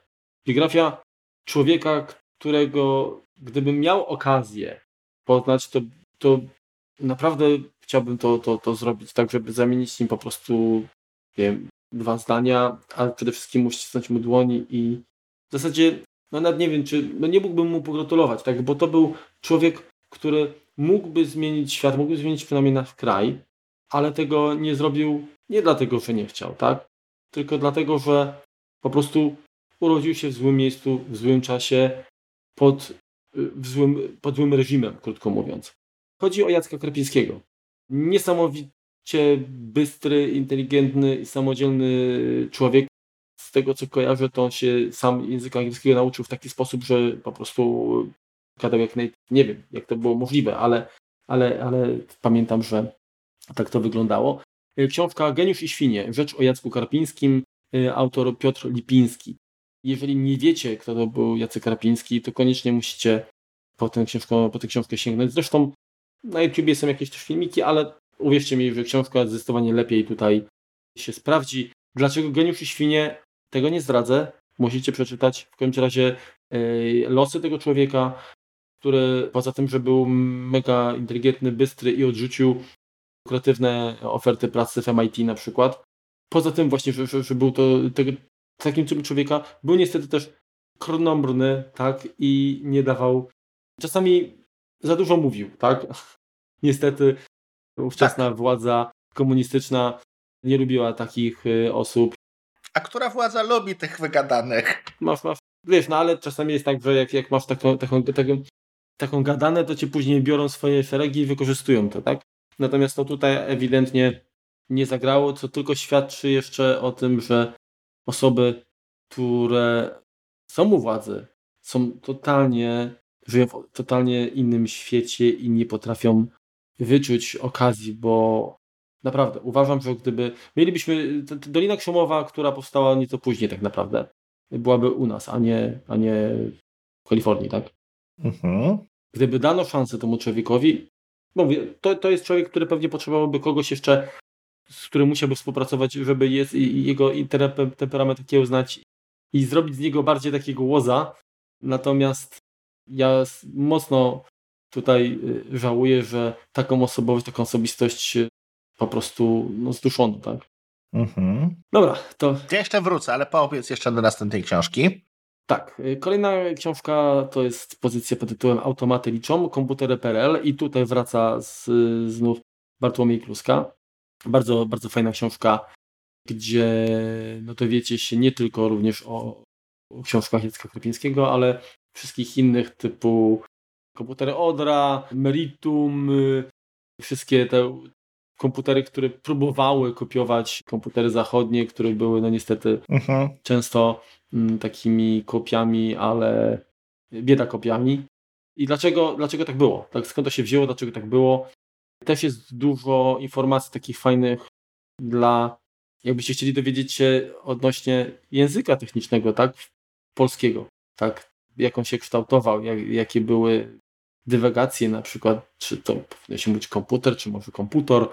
Biografia człowieka, którego gdybym miał okazję poznać, to, to naprawdę chciałbym to, to, to zrobić tak, żeby zamienić nim po prostu wiem, dwa zdania, ale przede wszystkim uścisnąć mu dłoni i w zasadzie, no nawet nie wiem, czy, no nie mógłbym mu pogratulować, tak, bo to był człowiek, który mógłby zmienić świat, mógłby zmienić przynajmniej nasz kraj, ale tego nie zrobił nie dlatego, że nie chciał, tak, tylko dlatego, że po prostu urodził się w złym miejscu, w złym czasie, pod, w złym, pod złym reżimem, krótko mówiąc. Chodzi o Jacka Krapińskiego. Niesamowicie bystry, inteligentny i samodzielny człowiek. Z tego co kojarzę, to on się sam języka angielskiego nauczył w taki sposób, że po prostu gadał jak naj... Nie wiem, jak to było możliwe, ale, ale, ale pamiętam, że tak to wyglądało. Książka Geniusz i świnie, rzecz o Jacku Karpińskim, autor Piotr Lipiński. Jeżeli nie wiecie, kto to był Jacek Karpiński, to koniecznie musicie po książkę, po tę książkę sięgnąć. Zresztą na YouTubie są jakieś też filmiki, ale uwierzcie mi, że książka zdecydowanie lepiej tutaj się sprawdzi. Dlaczego Geniusz i Świnie? Tego nie zdradzę. Musicie przeczytać w każdym razie yy, losy tego człowieka, który poza tym, że był mega inteligentny, bystry i odrzucił kreatywne oferty pracy w MIT na przykład. Poza tym właśnie, że, że, że był to tego, takim typem człowieka, był niestety też krnąbrny, tak, i nie dawał, czasami za dużo mówił, tak. Niestety ówczesna tak. władza komunistyczna nie lubiła takich y, osób. A która władza lubi tych wygadanych? Masz, masz, wiesz, no ale czasami jest tak, że jak, jak masz taką, taką, taką, taką gadanę, to cię później biorą swoje szeregi i wykorzystują to, tak? Natomiast to tutaj ewidentnie nie zagrało, co tylko świadczy jeszcze o tym, że osoby, które są u władzy, są totalnie, żyją w totalnie innym świecie i nie potrafią wyczuć okazji, bo naprawdę uważam, że gdyby mielibyśmy Dolina Krzemowa, która powstała nieco później tak naprawdę, byłaby u nas, a nie, a nie w Kalifornii, tak? Mhm. Gdyby dano szansę temu człowiekowi, mówię, to, to jest człowiek, który pewnie potrzebowałby kogoś jeszcze, z którym musiałby współpracować, żeby jest, i, jego temperament znać i zrobić z niego bardziej takiego łoza. Natomiast ja mocno tutaj y, żałuję, że taką osobowość, taką osobistość po prostu no, zduszono, tak? Mhm. Dobra, to... Ja jeszcze wrócę, ale powiedz jeszcze do następnej książki. Tak, y, kolejna książka to jest pozycja pod tytułem Automaty liczą, komputery.pl i tutaj wraca z, znów Bartłomiej Kluska. Bardzo, bardzo fajna książka, gdzie no to wiecie się nie tylko również o, o książkach Jacka Krypińskiego, ale wszystkich innych typu komputery Odra, Meritum, y, wszystkie te komputery, które próbowały kopiować komputery zachodnie, które były no niestety mhm. często mm, takimi kopiami, ale bieda kopiami. I dlaczego, dlaczego tak było? Tak, skąd to się wzięło, dlaczego tak było? Też jest dużo informacji takich fajnych dla, jakbyście chcieli dowiedzieć się odnośnie języka technicznego, tak? Polskiego, tak? Jak on się kształtował, jak, jakie były dywagacje na przykład, czy to powinno się mówić komputer, czy może komputer,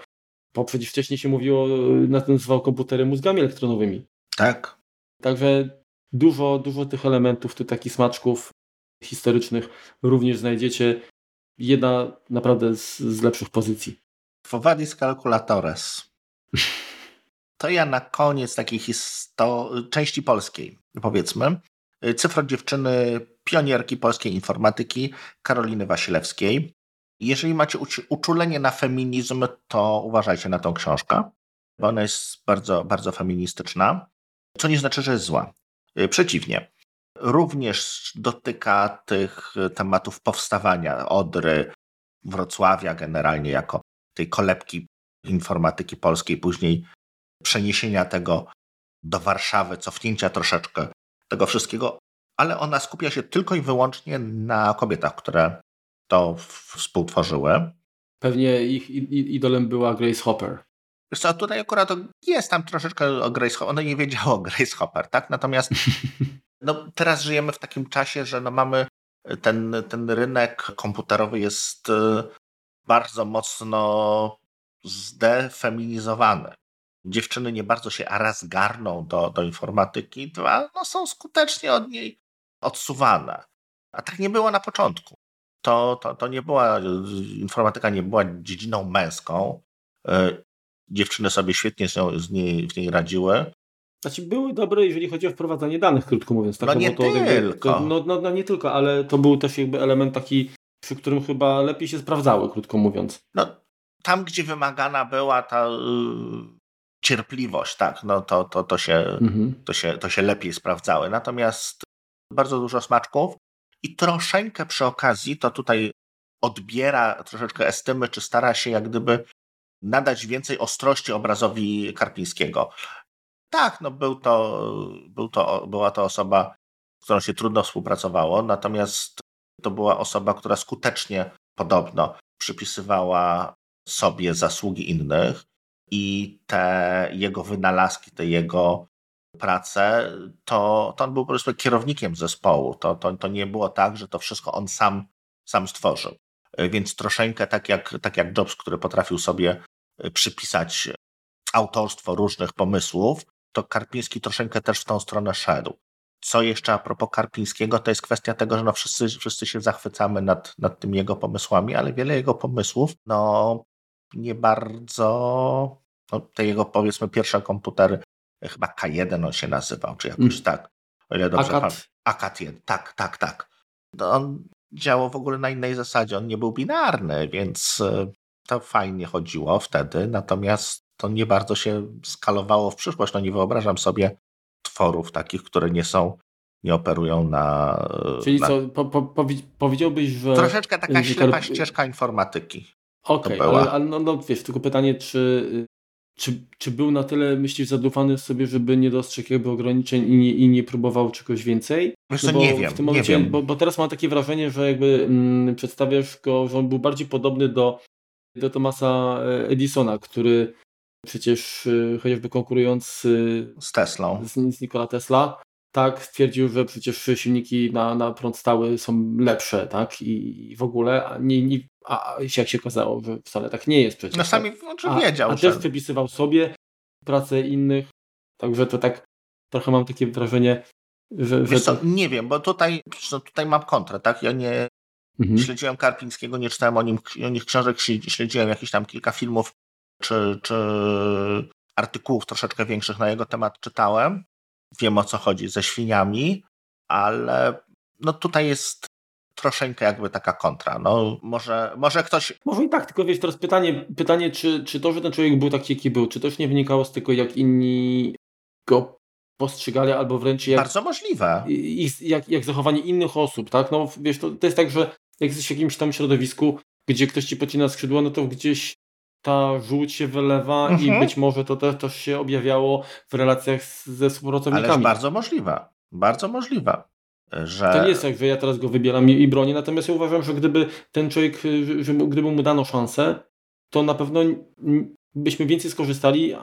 bo przecież wcześniej się mówiło, nazywał komputery mózgami elektronowymi. Tak. Także dużo, dużo tych elementów, tu takich smaczków historycznych również znajdziecie. Jedna naprawdę z, z lepszych pozycji. Fovadis Calculatores. To ja na koniec takiej histo- części polskiej, powiedzmy. Cyfro dziewczyny, pionierki polskiej informatyki, Karoliny Wasilewskiej. Jeżeli macie uczulenie na feminizm, to uważajcie na tą książkę, bo ona jest bardzo, bardzo feministyczna, co nie znaczy, że jest zła. Przeciwnie. Również dotyka tych tematów powstawania Odry, Wrocławia generalnie jako tej kolebki informatyki polskiej, później przeniesienia tego do Warszawy, cofnięcia troszeczkę tego wszystkiego, ale ona skupia się tylko i wyłącznie na kobietach, które to współtworzyły. Pewnie ich idolem była Grace Hopper. Wiesz co, tutaj akurat jest tam troszeczkę o Grace Hopper, ona nie wiedziała o Grace Hopper, tak? Natomiast no, teraz żyjemy w takim czasie, że no mamy ten, ten rynek komputerowy jest y, bardzo mocno zdefeminizowany. Dziewczyny nie bardzo się raz garną do, do informatyki, dwa, no są skutecznie od niej odsuwane. A tak nie było na początku. To, to, to nie była, informatyka nie była dziedziną męską. Y, dziewczyny sobie świetnie z niej, w niej radziły. Znaczy były dobre, jeżeli chodzi o wprowadzanie danych, krótko mówiąc. Tak? No, no nie to, tylko. To, no, no, no, nie tylko, ale to był też jakby element taki, przy którym chyba lepiej się sprawdzały, krótko mówiąc. No, tam, gdzie wymagana była ta y, cierpliwość, tak, no to, to, to, się, mhm. to, się, to się lepiej sprawdzały. Natomiast bardzo dużo smaczków i troszeczkę przy okazji to tutaj odbiera troszeczkę estymy, czy stara się jak gdyby nadać więcej ostrości obrazowi Karpińskiego. Tak, no był to, był to, była to osoba, z którą się trudno współpracowało, natomiast to była osoba, która skutecznie podobno przypisywała sobie zasługi innych i te jego wynalazki, te jego prace, to, to on był po prostu kierownikiem zespołu. To, to, to nie było tak, że to wszystko on sam, sam stworzył. Więc troszeczkę tak jak, tak jak Jobs, który potrafił sobie przypisać autorstwo różnych pomysłów, to Karpiński troszeczkę też w tą stronę szedł. Co jeszcze a propos Karpińskiego, to jest kwestia tego, że no wszyscy, wszyscy się zachwycamy nad, nad tymi jego pomysłami, ale wiele jego pomysłów, no nie bardzo, no, te jego powiedzmy pierwsze komputery, chyba K1 on się nazywał, czy jakoś mm. tak, o ile dobrze pamiętam. Akat 1, tak, tak, tak. No, on działał w ogóle na innej zasadzie, on nie był binarny, więc e, to fajnie chodziło wtedy, natomiast to nie bardzo się skalowało w przyszłość. No nie wyobrażam sobie tworów takich, które nie są, nie operują na... Czyli na... co, po, po, powiedziałbyś, że... Troszeczkę taka ślepa ścieżka informatyki. Okej, okay, ale, ale no, no, wiesz, tylko pytanie, czy, czy, czy był na tyle, myślisz, zadufany sobie, żeby nie dostrzegł jakby ograniczeń i nie, i nie próbował czegoś więcej? No co, nie wiem, w tym momencie, nie wiem. Bo, bo teraz mam takie wrażenie, że jakby mm, przedstawiasz go, że on był bardziej podobny do, do Thomasa e, Edisona, który przecież y, chociażby konkurując z Teslą, z, z Nikola Tesla, tak, stwierdził, że przecież silniki na, na prąd stały są lepsze, tak, i, i w ogóle, a, nie, nie, a jak się okazało, wcale tak nie jest przecież. No sami tak. znaczy wiedział, a, a że... też przypisywał sobie pracę innych, także to tak trochę mam takie wrażenie, że... że co, nie wiem, bo tutaj, no tutaj mam kontrę, tak, ja nie mhm. śledziłem Karpińskiego, nie czytałem o nim, o nich książek, śledziłem jakieś tam kilka filmów czy, czy artykułów troszeczkę większych na jego temat czytałem. Wiem o co chodzi ze świniami, ale no tutaj jest troszeczkę jakby taka kontra. No, może, może ktoś. Może i tak, tylko wiesz, teraz pytanie, pytanie czy, czy to, że ten człowiek był taki, jaki był, czy też nie wynikało z tego, jak inni go postrzegali, albo wręcz jak... Bardzo możliwe. Ich, jak, jak zachowanie innych osób, tak? No wiesz, to, to jest tak, że jak jesteś w jakimś tam środowisku, gdzie ktoś ci pocina skrzydło, no to gdzieś ta żółć się wylewa mhm. i być może to też, też się objawiało w relacjach z, ze współpracownikami. Ale bardzo możliwe. Bardzo możliwe. Że... To nie jest tak, że ja teraz go wybieram i, i bronię, natomiast ja uważam, że gdyby ten człowiek, że, że gdyby mu dano szansę, to na pewno byśmy więcej skorzystali.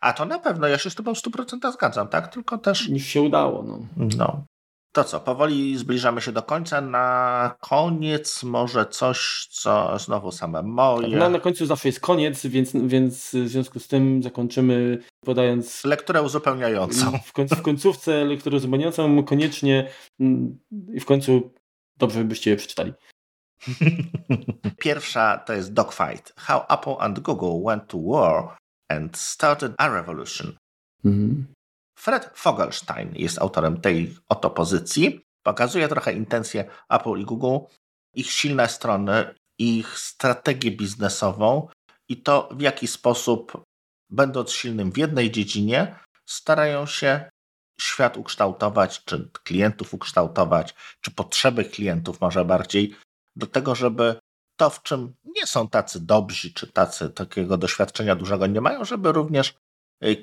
A to na pewno, ja się z tobą w 100% zgadzam, tak? Tylko też... Niż się udało. No. no. To co, powoli zbliżamy się do końca. Na koniec może coś, co znowu same moje. No, na końcu zawsze jest koniec, więc, więc w związku z tym zakończymy podając... Lekturę uzupełniającą. W, końcu, w końcówce lekturę uzupełniającą koniecznie mm, i w końcu dobrze byście je przeczytali. Pierwsza to jest Dogfight. How Apple and Google went to war and started a revolution. Mhm. Fred Fogelstein jest autorem tej oto pozycji. Pokazuje trochę intencje Apple i Google, ich silne strony, ich strategię biznesową i to, w jaki sposób, będąc silnym w jednej dziedzinie, starają się świat ukształtować, czy klientów ukształtować, czy potrzeby klientów może bardziej, do tego, żeby to, w czym nie są tacy dobrzy, czy tacy takiego doświadczenia dużego nie mają, żeby również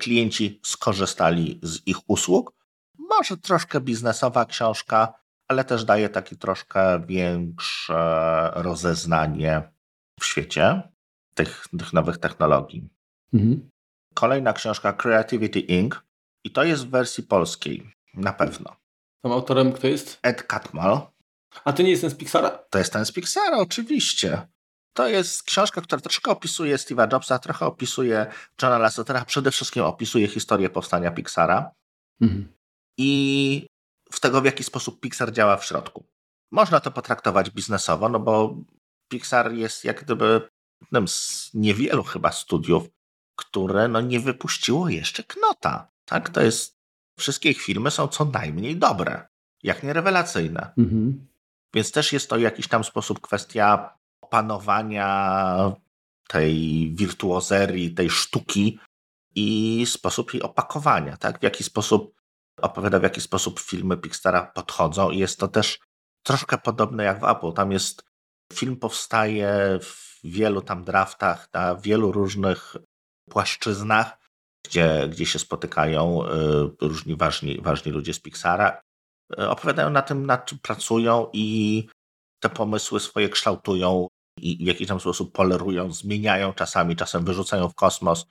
klienci skorzystali z ich usług. Może troszkę biznesowa książka, ale też daje takie troszkę większe rozeznanie w świecie tych, tych nowych technologii. Mhm. Kolejna książka Creativity Inc. i to jest w wersji polskiej, na pewno. Tam autorem kto jest? Ed Catmull. A to nie jest ten z Pixara? To jest ten z Pixara, oczywiście. To jest książka, która troszkę opisuje Steve'a Jobsa, trochę opisuje Johna Lassetera, przede wszystkim opisuje historię powstania Pixara mhm. i w tego, w jaki sposób Pixar działa w środku. Można to potraktować biznesowo, no bo Pixar jest jak gdyby jednym z niewielu chyba studiów, które no nie wypuściło jeszcze knota. Tak, to jest, wszystkie ich filmy są co najmniej dobre, jak nie rewelacyjne. Mhm. Więc też jest to w jakiś tam sposób kwestia opanowania tej wirtuozerii, tej sztuki i sposób jej opakowania, tak? W jaki sposób opowiada, w jaki sposób filmy Pixara podchodzą i jest to też troszkę podobne jak w Apple. Tam jest, film powstaje w wielu tam draftach, na wielu różnych płaszczyznach, gdzie, gdzie się spotykają y, różni ważni, ważni ludzie z Pixara. Y, opowiadają na tym, nad czym pracują i te pomysły swoje kształtują i w jakiś tam sposób polerują, zmieniają czasami, czasem wyrzucają w kosmos,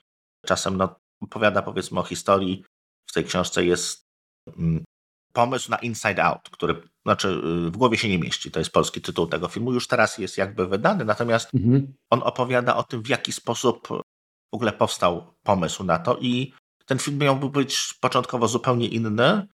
czasem no, opowiada powiedzmy o historii. W tej książce jest mm, pomysł na Inside Out, który znaczy y, w głowie się nie mieści. To jest polski tytuł tego filmu. Już teraz jest jakby wydany, natomiast mhm. on opowiada o tym, w jaki sposób w ogóle powstał pomysł na to i ten film miałby być początkowo zupełnie inny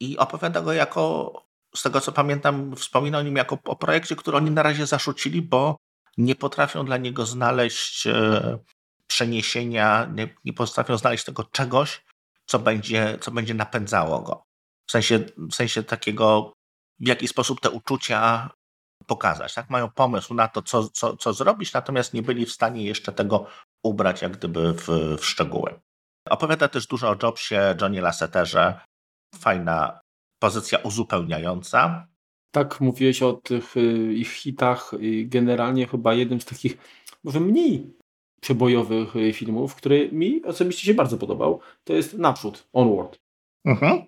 i opowiada go jako, z tego co pamiętam, wspomina o nim jako o projekcie, który oni na razie zarzucili, bo nie potrafią dla niego znaleźć e, przeniesienia, nie, nie potrafią znaleźć tego czegoś, co będzie, co będzie napędzało go. W sensie, w sensie takiego, w jaki sposób te uczucia pokazać. Tak? Mają pomysł na to, co, co, co zrobić, natomiast nie byli w stanie jeszcze tego ubrać jak gdyby w, w szczegóły. Opowiada też dużo o Jobsie, Johnny Lasseterze. Fajna pozycja uzupełniająca. Tak, mówiłeś o tych y, ich hitach. Generalnie chyba jednym z takich może mniej przebojowych y, filmów, który mi osobiście się bardzo podobał, to jest Naprzód, Onward. Mhm.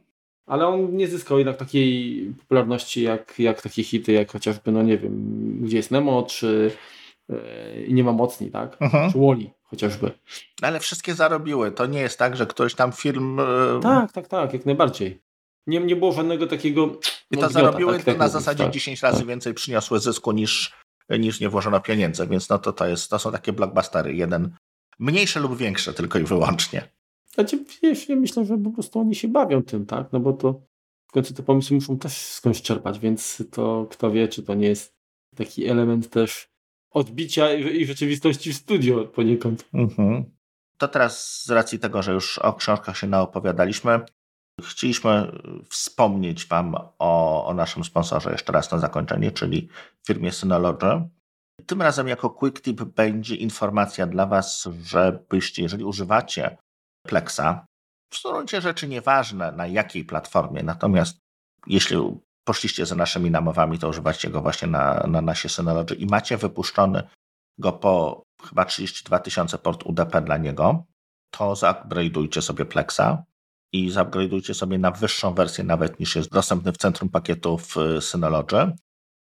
Ale on nie zyskał jednak takiej popularności jak, jak takie hity, jak chociażby, no nie wiem, Gdzie jest Nemo, czy yy, Nie ma mocni, tak? Mhm. Czy Wally chociażby. Ale wszystkie zarobiły. To nie jest tak, że ktoś tam film... Yy... Tak, tak, tak, jak najbardziej. Nie, nie było żadnego takiego i to zarobiły tak, tak, na zasadzie tak, 10 razy tak. więcej przyniosły zysku niż, niż nie włożono pieniędzy, więc no to, to, jest, to są takie blockbustery. Jeden mniejsze lub większe tylko i wyłącznie. Znaczy, wiesz, ja myślę, że po prostu oni się bawią tym, tak? No bo to w końcu te pomysły muszą też skądś czerpać, więc to kto wie, czy to nie jest taki element też odbicia i, rzeczywistości w studio poniekąd. Mhm. To teraz z racji tego, że już o książkach się naopowiadaliśmy, Chcieliśmy wspomnieć Wam o, o naszym sponsorze jeszcze raz na zakończenie, czyli firmie Synology. Tym razem jako quick tip będzie informacja dla Was, żebyście, jeżeli używacie Plexa, w gruncie rzeczy nieważne na jakiej platformie, natomiast jeśli poszliście za naszymi namowami, to używacie go właśnie na, na nasie Synology i macie wypuszczony go po chyba 32 tysiące port UDP dla niego, to zaupgrade'ujcie sobie Plexa i zaupgrade'ujcie sobie na wyższą wersję nawet niż jest dostępny w centrum pakietów y, Synology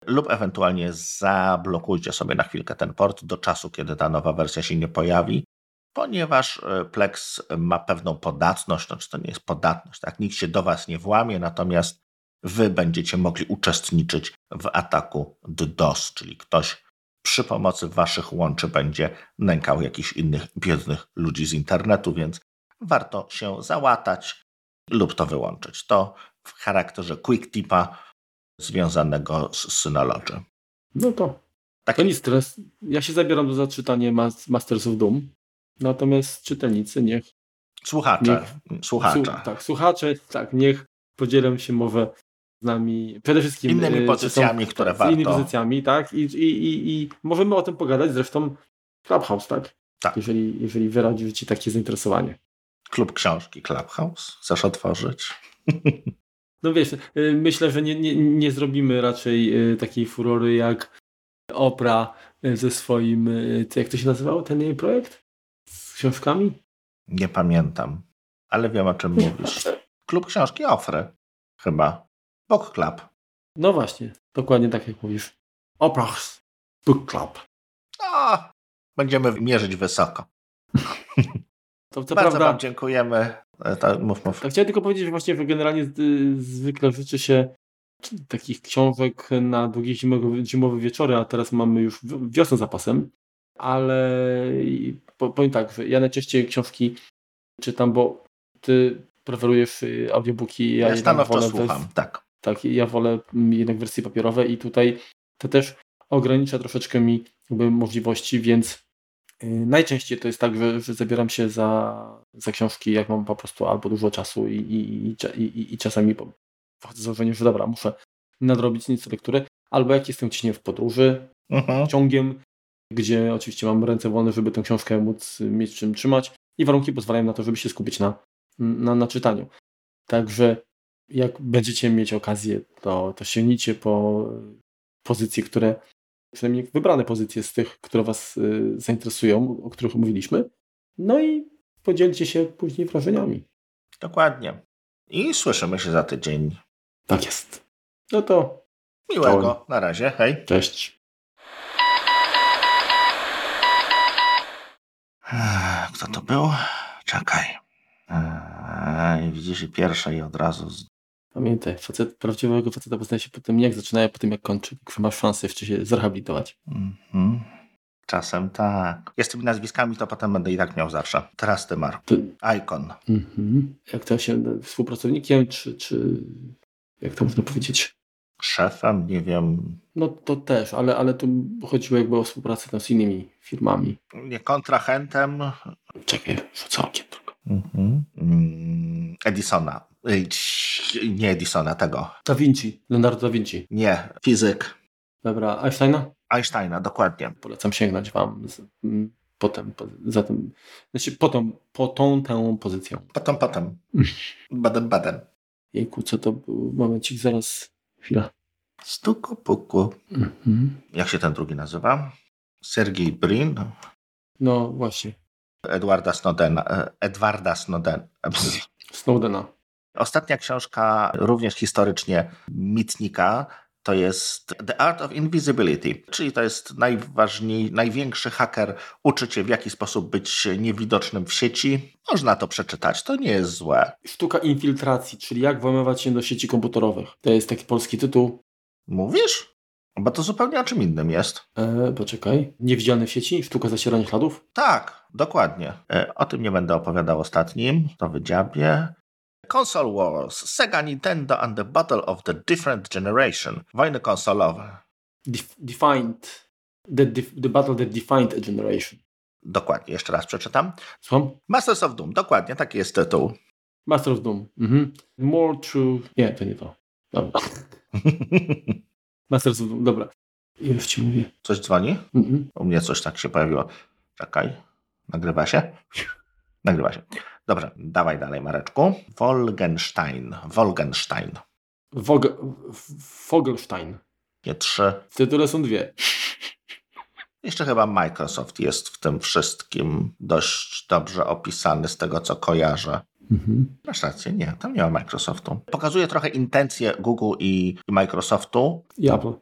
lub ewentualnie zablokujcie sobie na chwilkę ten port do czasu, kiedy ta nowa wersja się nie pojawi, ponieważ y, Plex ma pewną podatność, znaczy to nie jest podatność, tak? Nikt się do Was nie włamie, natomiast Wy będziecie mogli uczestniczyć w ataku DDoS, czyli ktoś przy pomocy Waszych łączy będzie nękał jakichś innych biednych ludzi z internetu, więc warto się załatać lub to wyłączyć. To w charakterze quick tipa związanego z Synology. No to, tak. to nic teraz. Ja się zabieram do zaczytania Masters of Doom, natomiast czytelnicy niech... Słuchacze. Niech, słuchacze. Su, tak, słuchacze, tak, niech podzielę się mowę z nami przede wszystkim innymi y, pozycjami, są, które z warto. Innymi pozycjami, tak? I, i, i, I możemy o tym pogadać zresztą Clubhouse, tak? Tak. Jeżeli, jeżeli wyrazi Ci takie zainteresowanie. Klub książki Clubhouse? Chcesz otworzyć? No wiesz, y, myślę, że nie, nie, nie zrobimy raczej y, takiej furory jak Opra ze swoim, jak to się nazywał ten jej projekt? Z książkami? Nie pamiętam, ale wiem o czym mówisz. Klub książki Ofry, chyba. Book Club. No właśnie, dokładnie tak jak mówisz. Oprah's Book Club. No, będziemy mierzyć wysoko. To, Bardzo prawda, Wam dziękujemy. E, to, mów, mów. Tak, chciałem tylko powiedzieć, że właśnie generalnie zwykle życzy się takich książek na długie zimowe, zimowe wieczory, a teraz mamy już wiosnę zapasem, ale powiem tak, że ja najczęściej książki czytam, bo ty preferujesz y, audiobooki, ja, ja stanowczo słucham, tak. Tak, ja wolę jednak wersje papierowe i tutaj to też ogranicza troszeczkę mi jakby możliwości, więc najczęściej to jest tak, że, że zabieram się za, za książki, jak mam po prostu albo dużo czasu i, i, i, i, i czasami wchodzę z że dobra, muszę nadrobić nieco lekturę, albo jak jestem nie w podróży, mhm. ciągiem, gdzie oczywiście mam ręce wolne, żeby tę książkę móc mieć czym trzymać i warunki pozwalają na to, żeby się skupić na, na, na czytaniu. Także jak będziecie mieć okazję, to, to sięgnijcie po pozycje, które, przynajmniej wybrane pozycje z tych, które Was y, zainteresują, o których mówiliśmy. No i podzielcie się później wrażeniami. Dokładnie. I słyszymy się za tydzień. Tak jest. No to. Miłego. Na razie. Hej. Cześć. Kto to był? Czekaj. Eee, widzisz i pierwsze i od razu Pamiętaj, facet, prawdziwego faceta poznaje się po tym, jak zaczyna, a po tym, jak kończy. Masz szansę jeszcze się zrehabilitować. Mm-hmm. Czasem tak. Ja z tymi nazwiskami to potem będę i tak miał zawsze. Teraz ty, Mar. Icon. Mm-hmm. Jak to się współpracownikiem, czy, czy jak to można powiedzieć? Szefem, nie wiem. No to też, ale, ale tu chodziło jakby o współpracę tam z innymi firmami. Nie kontrahentem. Czekaj, rzucę okiem tylko. Mm-hmm. Edisona. Nie Edisona, tego. Da Vinci, Leonardo da Vinci. Nie, fizyk. Dobra, Einsteina? Einsteina, dokładnie. Polecam sięgnąć wam z, m, potem, po, za tym, znaczy potem, po tą tę pozycją. Potem, potem. badem, badem. Jejku, co to był? Momencik, zaraz, chwila. Stuku puku. Mhm. Jak się ten drugi nazywa? Sergiej Brin? No właśnie. Edwarda Snowdena. E, Edwarda Snowden. Snowdena. Ostatnia książka, również historycznie mitnika, to jest The Art of Invisibility, czyli to jest najważniejszy, największy haker uczy cię w jaki sposób być niewidocznym w sieci. Można to przeczytać, to nie jest złe. Sztuka infiltracji, czyli jak włamywać się do sieci komputerowych. To jest taki polski tytuł. Mówisz? Bo to zupełnie o czym innym jest. E, poczekaj. Niewidzialne w sieci? Sztuka zacierania śladów? Tak, dokładnie. E, o tym nie będę opowiadał ostatnim. To wydziabie. Console Wars, Sega Nintendo and the Battle of the Different Generation. Wojny konsolowe. Def defined. The, the Battle that defined a generation. Dokładnie, jeszcze raz przeczytam. Słucham? Masters of Doom, dokładnie, taki jest tytuł. Masters of Doom. Mhm. More true. Nie, to nie to. Dobra. Masters of Doom, dobra. Już ci mówię. Coś dzwoni? Mhm. U mnie coś tak się pojawiło. Czekaj. Nagrywa się? Nagrywa się. Dobrze, dawaj dalej, Mareczku. Wolgenstein. Wolgenstein. Wog Fogelstein. Nie trzy. W tytule są dwie. Jeszcze chyba Microsoft jest w tym wszystkim dość dobrze opisany z tego, co kojarzę. Mhm. Masz rację, nie, tam nie ma Microsoftu. Pokazuje trochę intencje Google i, i Microsoftu. I Apple.